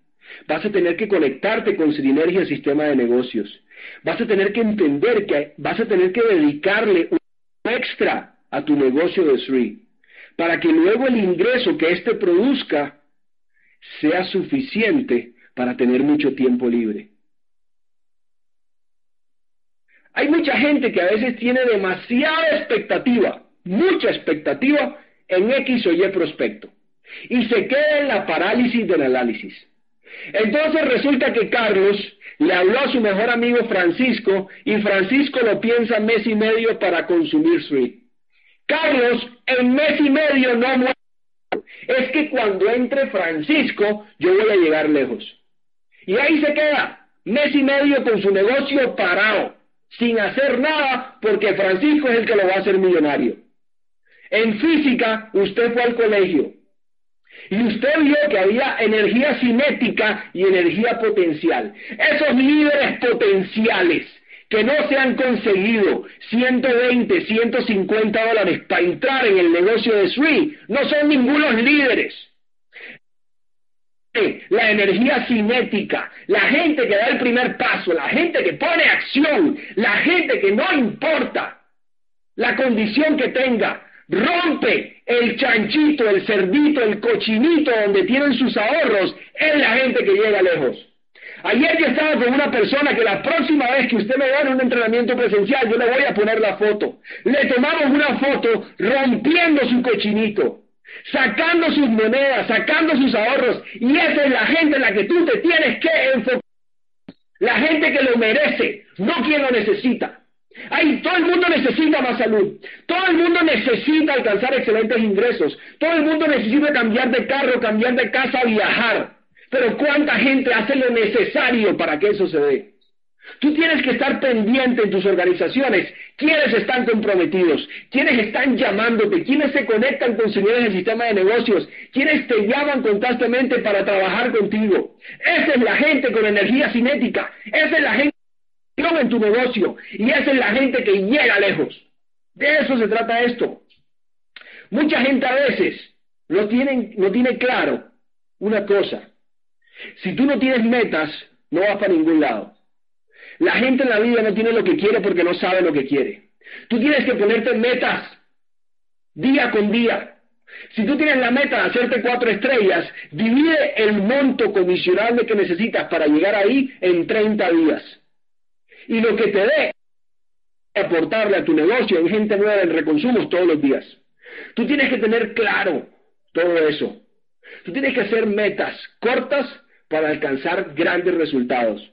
Vas a tener que conectarte con Sinergia Sistema de Negocios. Vas a tener que entender que vas a tener que dedicarle un extra a tu negocio de Sri para que luego el ingreso que éste produzca sea suficiente para tener mucho tiempo libre. Hay mucha gente que a veces tiene demasiada expectativa, mucha expectativa en X o Y prospecto y se queda en la parálisis del análisis. Entonces resulta que Carlos le habló a su mejor amigo Francisco y Francisco lo piensa mes y medio para consumir suite. Carlos en mes y medio no muere. Es que cuando entre Francisco yo voy a llegar lejos. Y ahí se queda, mes y medio con su negocio parado, sin hacer nada porque Francisco es el que lo va a hacer millonario. En física usted fue al colegio, y usted vio que había energía cinética y energía potencial. Esos líderes potenciales que no se han conseguido 120, 150 dólares para entrar en el negocio de Sui, no son ningunos líderes. La energía cinética, la gente que da el primer paso, la gente que pone acción, la gente que no importa la condición que tenga, rompe el chanchito, el cerdito, el cochinito donde tienen sus ahorros, es la gente que llega lejos. Ayer yo estaba con una persona que la próxima vez que usted me vea en un entrenamiento presencial, yo le voy a poner la foto. Le tomamos una foto rompiendo su cochinito, sacando sus monedas, sacando sus ahorros, y esa es la gente en la que tú te tienes que enfocar. La gente que lo merece, no quien lo necesita. Ay, todo el mundo necesita más salud. Todo el mundo necesita alcanzar excelentes ingresos. Todo el mundo necesita cambiar de carro, cambiar de casa, viajar. Pero ¿cuánta gente hace lo necesario para que eso se dé? Tú tienes que estar pendiente en tus organizaciones. ¿Quiénes están comprometidos? ¿Quiénes están llamándote? ¿Quiénes se conectan con señores del sistema de negocios? ¿Quiénes te llaman constantemente para trabajar contigo? Esa es la gente con energía cinética. Esa es la gente en tu negocio y esa es la gente que llega lejos. De eso se trata esto. Mucha gente a veces no tiene, no tiene claro una cosa. Si tú no tienes metas, no vas para ningún lado. La gente en la vida no tiene lo que quiere porque no sabe lo que quiere. Tú tienes que ponerte metas día con día. Si tú tienes la meta de hacerte cuatro estrellas, divide el monto comisionable que necesitas para llegar ahí en 30 días y lo que te dé aportarle a tu negocio en gente nueva en reconsumos todos los días. Tú tienes que tener claro todo eso. Tú tienes que hacer metas cortas para alcanzar grandes resultados.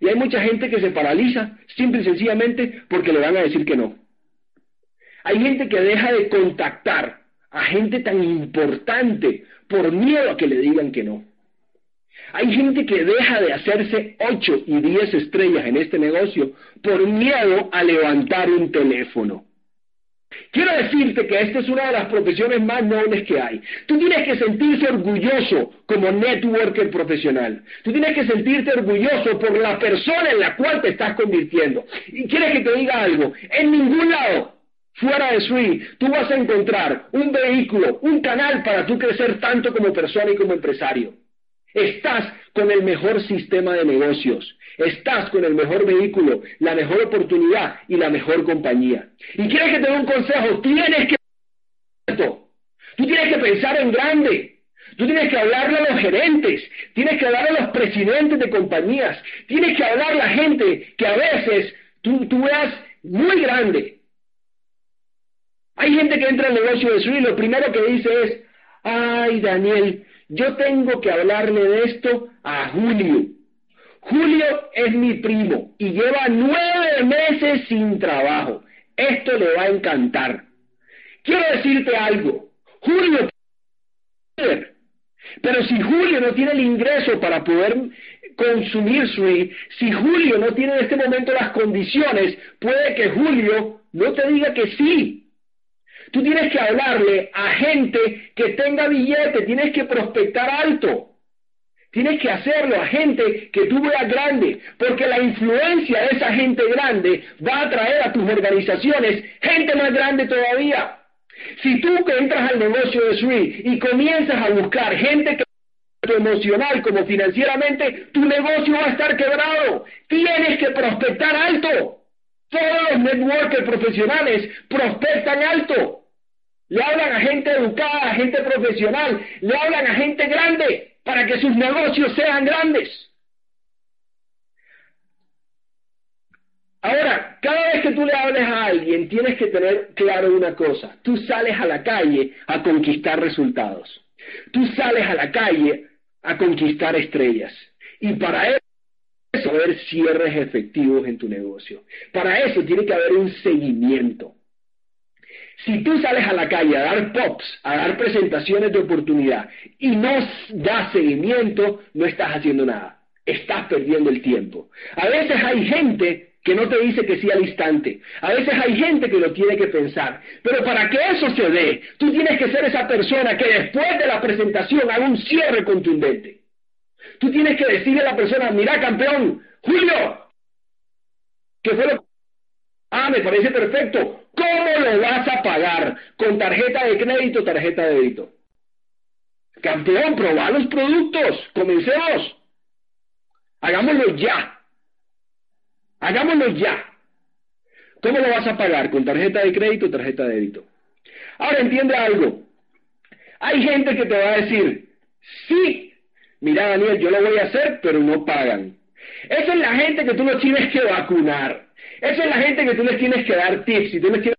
Y hay mucha gente que se paraliza simple y sencillamente porque le van a decir que no. Hay gente que deja de contactar a gente tan importante por miedo a que le digan que no. Hay gente que deja de hacerse 8 y 10 estrellas en este negocio por miedo a levantar un teléfono. Quiero decirte que esta es una de las profesiones más nobles que hay. Tú tienes que sentirse orgulloso como networker profesional. Tú tienes que sentirte orgulloso por la persona en la cual te estás convirtiendo. Y quieres que te diga algo, en ningún lado fuera de SWI tú vas a encontrar un vehículo, un canal para tú crecer tanto como persona y como empresario. Estás con el mejor sistema de negocios. Estás con el mejor vehículo, la mejor oportunidad y la mejor compañía. Y quieres que te dé un consejo, tienes que... Tú tienes que pensar en grande. Tú tienes que hablarle a los gerentes, tienes que hablar a los presidentes de compañías, tienes que hablar a la gente que a veces tú, tú muy grande. Hay gente que entra al negocio de su y lo primero que dice es, ay Daniel, yo tengo que hablarle de esto a Julio. Julio es mi primo y lleva nueve meses sin trabajo. Esto le va a encantar. Quiero decirte algo. Julio, pero si Julio no tiene el ingreso para poder consumir su si Julio no tiene en este momento las condiciones, puede que Julio no te diga que sí, Tú tienes que hablarle a gente que tenga billete, tienes que prospectar alto. Tienes que hacerlo a gente que tú veas grande, porque la influencia de esa gente grande va a atraer a tus organizaciones gente más grande todavía. Si tú que entras al negocio de SWI y comienzas a buscar gente que emocional como financieramente, tu negocio va a estar quebrado. Tienes que prospectar alto. Todos los networkers profesionales prospectan alto. Le hablan a gente educada, a gente profesional, le hablan a gente grande. para que sus negocios sean grandes. Ahora, cada vez que tú le hables a alguien, tienes que tener claro una cosa. Tú sales a la calle a conquistar resultados. Tú sales a la calle a conquistar estrellas. Y para eso haber cierres efectivos en tu negocio. Para eso tiene que haber un seguimiento. Si tú sales a la calle a dar pops, a dar presentaciones de oportunidad y no das seguimiento, no estás haciendo nada. Estás perdiendo el tiempo. A veces hay gente que no te dice que sí al instante. A veces hay gente que lo tiene que pensar. Pero para que eso se dé, tú tienes que ser esa persona que después de la presentación haga un cierre contundente. Tú tienes que decirle a la persona, mira campeón, Julio, ¿qué fue lo Me parece perfecto. ¿Cómo lo vas a pagar? ¿Con tarjeta de crédito tarjeta de débito? Campeón, probá los productos. Comencemos. Hagámoslo ya. Hagámoslo ya. ¿Cómo lo vas a pagar? ¿Con tarjeta de crédito o tarjeta de débito? Ahora entiende algo. Hay gente que te va a decir, sí, mira Daniel, yo lo voy a hacer, pero no pagan. Esa es la gente que tú no tienes que vacunar. Esa es la gente que tú les tienes que dar tips y tú les tienes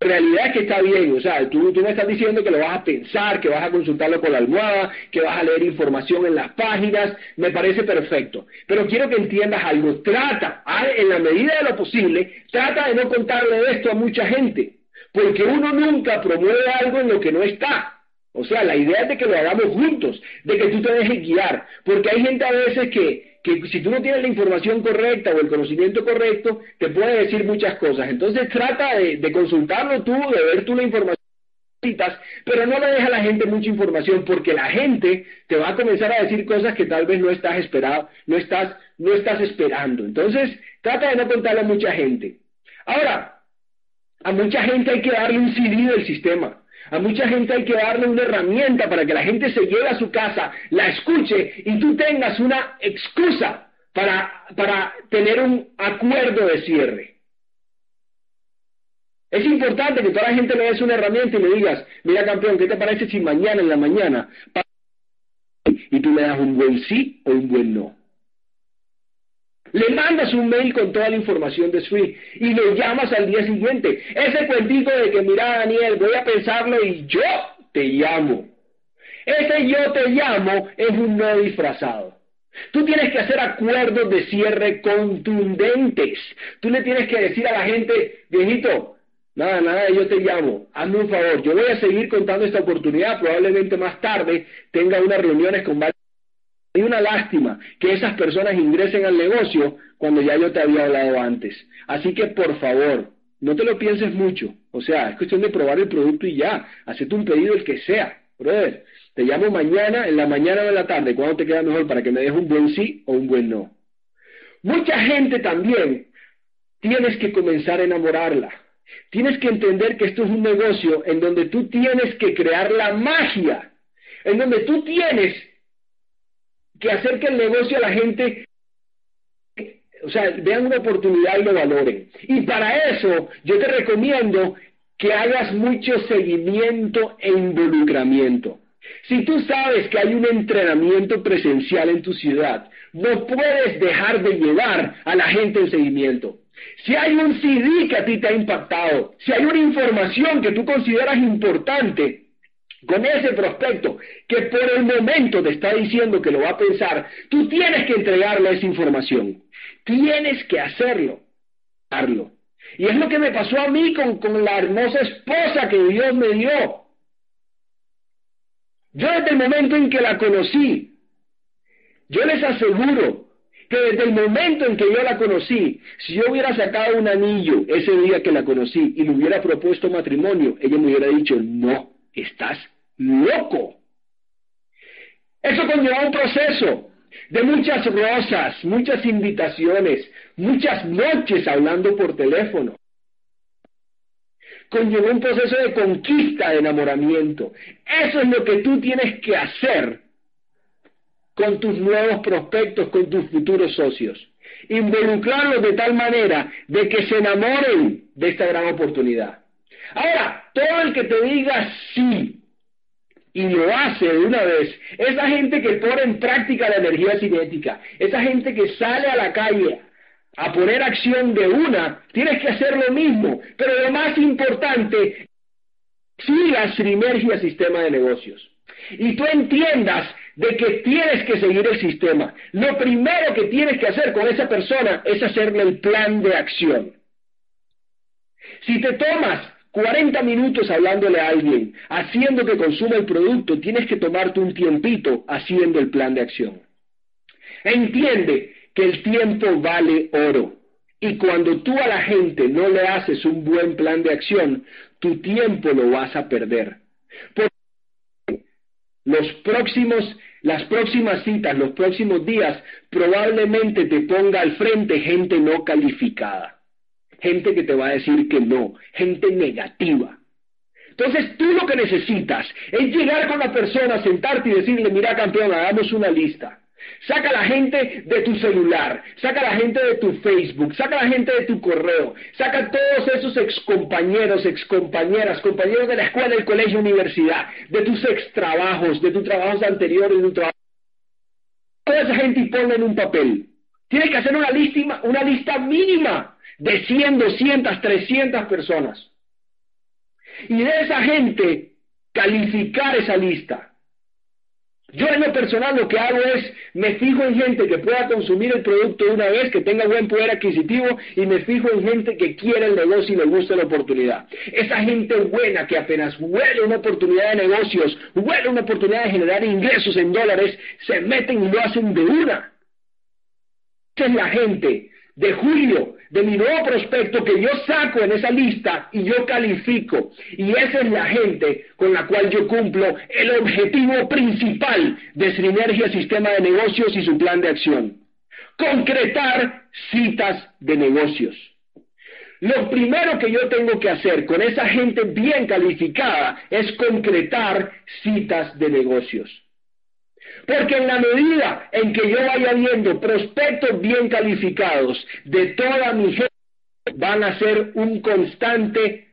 realidad es que está bien, o sea, tú, tú me estás diciendo que lo vas a pensar, que vas a consultarlo con la almohada, que vas a leer información en las páginas, me parece perfecto. Pero quiero que entiendas algo, trata, en la medida de lo posible, trata de no contarle esto a mucha gente, porque uno nunca promueve algo en lo que no está. O sea, la idea es de que lo hagamos juntos, de que tú te dejes guiar, porque hay gente a veces que, que si tú no tienes la información correcta o el conocimiento correcto, te puede decir muchas cosas. Entonces trata de, consultarlo tú, de ver tú la información pero no le deja a la gente mucha información porque la gente te va a comenzar a decir cosas que tal vez no estás esperado, no estás, no estás esperando. Entonces, trata de no contarle a mucha gente. Ahora, a mucha gente hay que darle un CD del sistema. A mucha gente hay que darle una herramienta para que la gente se lleve a su casa, la escuche y tú tengas una excusa para, para tener un acuerdo de cierre. Es importante que toda la gente le des una herramienta y le digas, mira campeón, ¿qué te parece si mañana en la mañana y tú le das un buen sí o un buen no? Le mandas un mail con toda la información de Swift y lo llamas al día siguiente. Ese cuentito de que, mira, Daniel, voy a pensarlo y yo te llamo. Ese yo te llamo es un no disfrazado. Tú tienes que hacer acuerdos de cierre contundentes. Tú le tienes que decir a la gente, viejito, nada, nada, yo te llamo, hazme un favor, yo voy a seguir contando esta oportunidad, probablemente más tarde tenga unas reuniones con varios hay una lástima que esas personas ingresen al negocio cuando ya yo te había hablado antes. Así que por favor, no te lo pienses mucho. O sea, es cuestión de probar el producto y ya. Hacete un pedido el que sea. Brother, te llamo mañana, en la mañana o en la tarde, cuando te queda mejor para que me des un buen sí o un buen no. Mucha gente también tienes que comenzar a enamorarla. Tienes que entender que esto es un negocio en donde tú tienes que crear la magia, en donde tú tienes que hacer que el negocio a la gente, o sea, vean una oportunidad y lo valoren. Y para eso yo te recomiendo que hagas mucho seguimiento e involucramiento. Si tú sabes que hay un entrenamiento presencial en tu ciudad, no puedes dejar de llevar a la gente en seguimiento. Si hay un CD que a ti te ha impactado, si hay una información que tú consideras importante, con ese prospecto que por el momento te está diciendo que lo va a pensar, tú tienes que entregarle esa información. Tienes que hacerlo. Y es lo que me pasó a mí con, con la hermosa esposa que Dios me dio. Yo desde el momento en que la conocí, yo les aseguro que desde el momento en que yo la conocí, si yo hubiera sacado un anillo ese día que la conocí y le hubiera propuesto matrimonio, ella me hubiera dicho no estás loco. Eso conlleva un proceso de muchas rosas, muchas invitaciones, muchas noches hablando por teléfono. Conlleva un proceso de conquista, de enamoramiento. Eso es lo que tú tienes que hacer con tus nuevos prospectos, con tus futuros socios. Involucrarlos de tal manera de que se enamoren de esta gran oportunidad. Ahora, todo el que te diga sí, y lo hace de una vez, esa gente que pone en práctica la energía cinética, esa gente que sale a la calle a poner acción de una, tienes que hacer lo mismo, pero lo más importante, siga Sinergia Sistema de Negocios. Y tú entiendas de que tienes que seguir el sistema. Lo primero que tienes que hacer con esa persona es hacerle el plan de acción. Si te tomas 40 minutos hablándole a alguien, haciendo que consuma el producto, tienes que tomarte un tiempito haciendo el plan de acción. Entiende que el tiempo vale oro. Y cuando tú a la gente no le haces un buen plan de acción, tu tiempo lo vas a perder. Porque los próximos, las próximas citas, los próximos días, probablemente te ponga al frente gente no calificada gente que te va a decir que no, gente negativa. Entonces tú lo que necesitas es llegar con la persona, sentarte y decirle, mira campeón, hagamos una lista. Saca a la gente de tu celular, saca a la gente de tu Facebook, saca a la gente de tu correo, saca a todos esos excompañeros, excompañeras, compañeros de la escuela, del colegio, universidad, de tus extrabajos, de tus trabajos anteriores, de tu trabajo. Toda esa gente y ponla en un papel. Tienes que hacer una lista, una lista mínima de 100, 200, 300 personas. Y de esa gente calificar esa lista. Yo en lo personal lo que hago es, me fijo en gente que pueda consumir el producto una vez, que tenga buen poder adquisitivo, y me fijo en gente que quiere el negocio y le gusta la oportunidad. Esa gente buena que apenas huele una oportunidad de negocios, huele una oportunidad de generar ingresos en dólares, se meten y lo hacen de una. Esa es la gente de julio de mi nuevo prospecto que yo saco en esa lista y yo califico. Y esa es la gente con la cual yo cumplo el objetivo principal de Sinergia Sistema de Negocios y su plan de acción. Concretar citas de negocios. Lo primero que yo tengo que hacer con esa gente bien calificada es concretar citas de negocios. Porque en la medida en que yo vaya viendo prospectos bien calificados de toda mi gente, van a ser un constante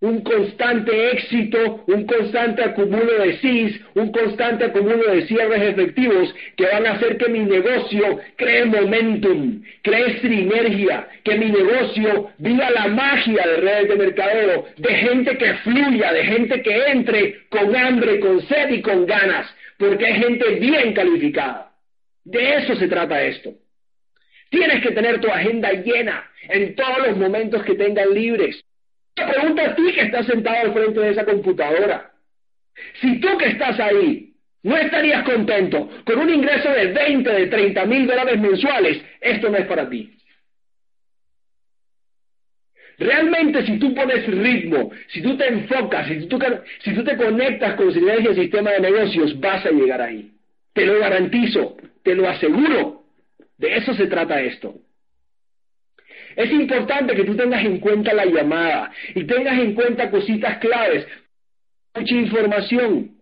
un constante éxito, un constante acumulo de SIS, un constante acumulo de cierres efectivos que van a hacer que mi negocio cree momentum, cree sinergia, que mi negocio viva la magia de redes de mercadeo, de gente que fluya, de gente que entre con hambre, con sed y con ganas porque hay gente bien calificada. De eso se trata esto. Tienes que tener tu agenda llena en todos los momentos que tengas libres. Te pregunta a ti que estás sentado al frente de esa computadora. Si tú que estás ahí no estarías contento con un ingreso de 20, de 30 mil dólares mensuales, esto no es para ti. Realmente si tú pones ritmo, si tú te enfocas, si tú, si tú te conectas con sinergia sistema de negocios, vas a llegar ahí. Te lo garantizo, te lo aseguro. De eso se trata esto. Es importante que tú tengas en cuenta la llamada y tengas en cuenta cositas claves, mucha información,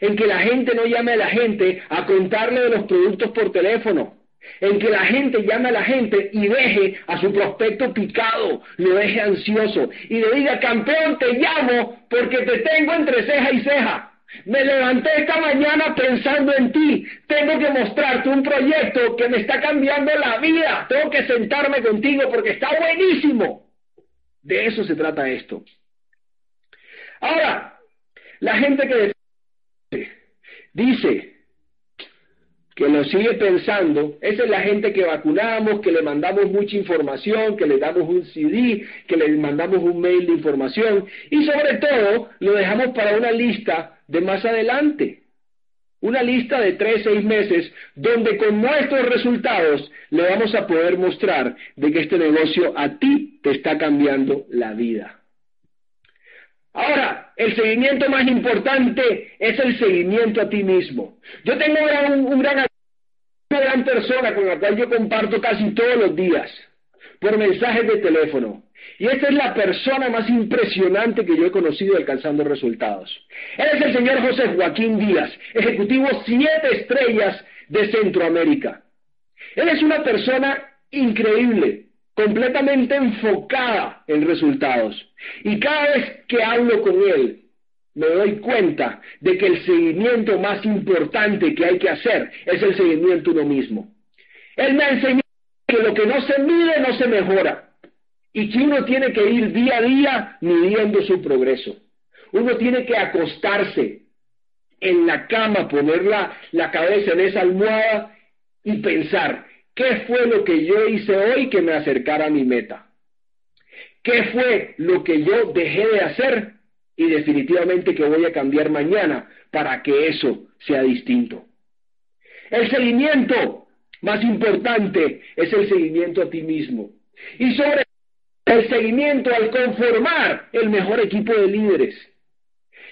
en que la gente no llame a la gente a contarle de los productos por teléfono en que la gente llame a la gente y deje a su prospecto picado, lo deje ansioso y le diga, campeón, te llamo porque te tengo entre ceja y ceja. Me levanté esta mañana pensando en ti. Tengo que mostrarte un proyecto que me está cambiando la vida. Tengo que sentarme contigo porque está buenísimo. De eso se trata esto. Ahora, la gente que dice, que lo sigue pensando, esa es la gente que vacunamos, que le mandamos mucha información, que le damos un CD, que le mandamos un mail de información y sobre todo lo dejamos para una lista de más adelante. Una lista de tres, seis meses donde con nuestros resultados le vamos a poder mostrar de que este negocio a ti te está cambiando la vida. Ahora, el seguimiento más importante es el seguimiento a ti mismo. Yo tengo un, gran, una gran persona con la cual yo comparto casi todos los días por mensajes de teléfono. Y esta es la persona más impresionante que yo he conocido alcanzando resultados. Él es el señor José Joaquín Díaz, ejecutivo siete estrellas de Centroamérica. Él es una persona increíble completamente enfocada en resultados. Y cada vez que hablo con él, me doy cuenta de que el seguimiento más importante que hay que hacer es el seguimiento uno mismo. Él me ha enseñado que lo que no se mide no se mejora y que uno tiene que ir día a día midiendo su progreso. Uno tiene que acostarse en la cama, poner la, la cabeza en esa almohada y pensar, ¿qué fue lo que yo hice hoy que me acercara a mi meta? ¿Qué fue lo que yo dejé de hacer y definitivamente que voy a cambiar mañana para que eso sea distinto? El seguimiento más importante es el seguimiento a ti mismo. Y sobre el seguimiento al conformar el mejor equipo de líderes.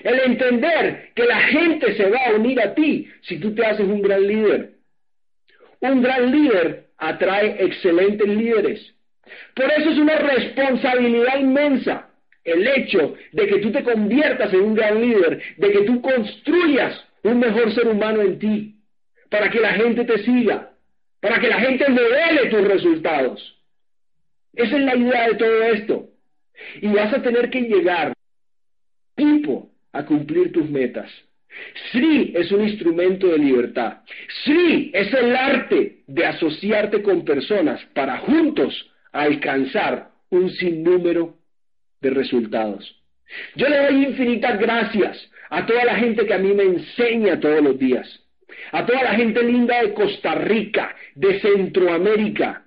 El entender que la gente se va a unir a ti si tú te haces un gran líder. Un gran líder atrae excelentes líderes. Por eso es una responsabilidad inmensa el hecho de que tú te conviertas en un gran líder, de que tú construyas un mejor ser humano en ti, para que la gente te siga, para que la gente modele tus resultados. Esa es la idea de todo esto. Y vas a tener que llegar tipo a cumplir tus metas. Sri es un instrumento de libertad. Sri es el arte de asociarte con personas para juntos alcanzar un sinnúmero de resultados. Yo le doy infinitas gracias a toda la gente que a mí me enseña todos los días, a toda la gente linda de Costa Rica, de Centroamérica,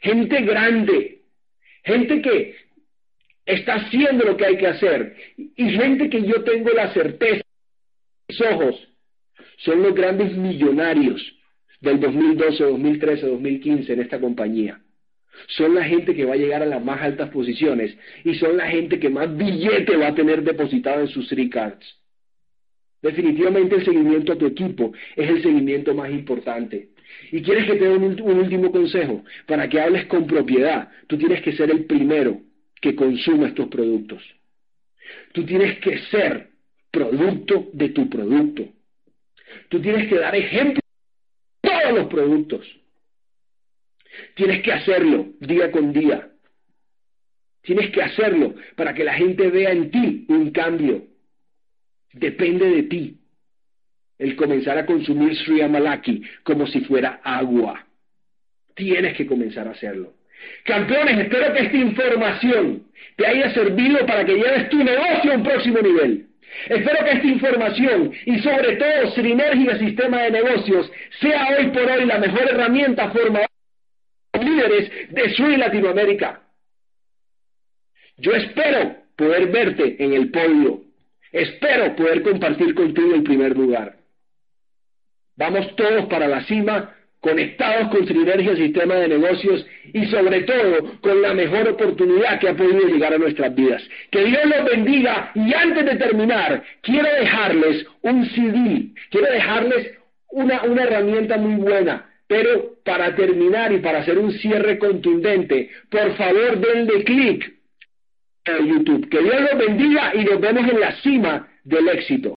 gente grande, gente que está haciendo lo que hay que hacer y gente que yo tengo la certeza, mis ojos son los grandes millonarios del 2012, 2013, 2015 en esta compañía. Son la gente que va a llegar a las más altas posiciones y son la gente que más billete va a tener depositado en sus three cards. Definitivamente el seguimiento a tu equipo es el seguimiento más importante. Y quieres que te dé un, un, último consejo, para que hables con propiedad, tú tienes que ser el primero que consuma estos productos. Tú tienes que ser producto de tu producto. Tú tienes que dar ejemplo de todos los productos. Tienes que hacerlo día con día. Tienes que hacerlo para que la gente vea en ti un cambio. Depende de ti el comenzar a consumir Sri Amalaki como si fuera agua. Tienes que comenzar a hacerlo. Campeones, espero que esta información te haya servido para que lleves tu negocio a un próximo nivel. Espero que esta información y sobre todo Sinergia Sistema de Negocios sea hoy por hoy la mejor herramienta formadora de líderes de Sri Latinoamérica. Yo espero poder verte en el podio. Espero poder compartir contigo el primer lugar. Vamos todos para la cima, conectados con Sinergia Sistema de Negocios y sobre todo con la mejor oportunidad que ha podido llegar a nuestras vidas. Que Dios los bendiga y antes de terminar, quiero dejarles un CD, quiero dejarles una, una herramienta muy buena. Pero para terminar y para hacer un cierre contundente, por favor denle clic a YouTube. Que Dios los bendiga y nos vemos en la cima del éxito.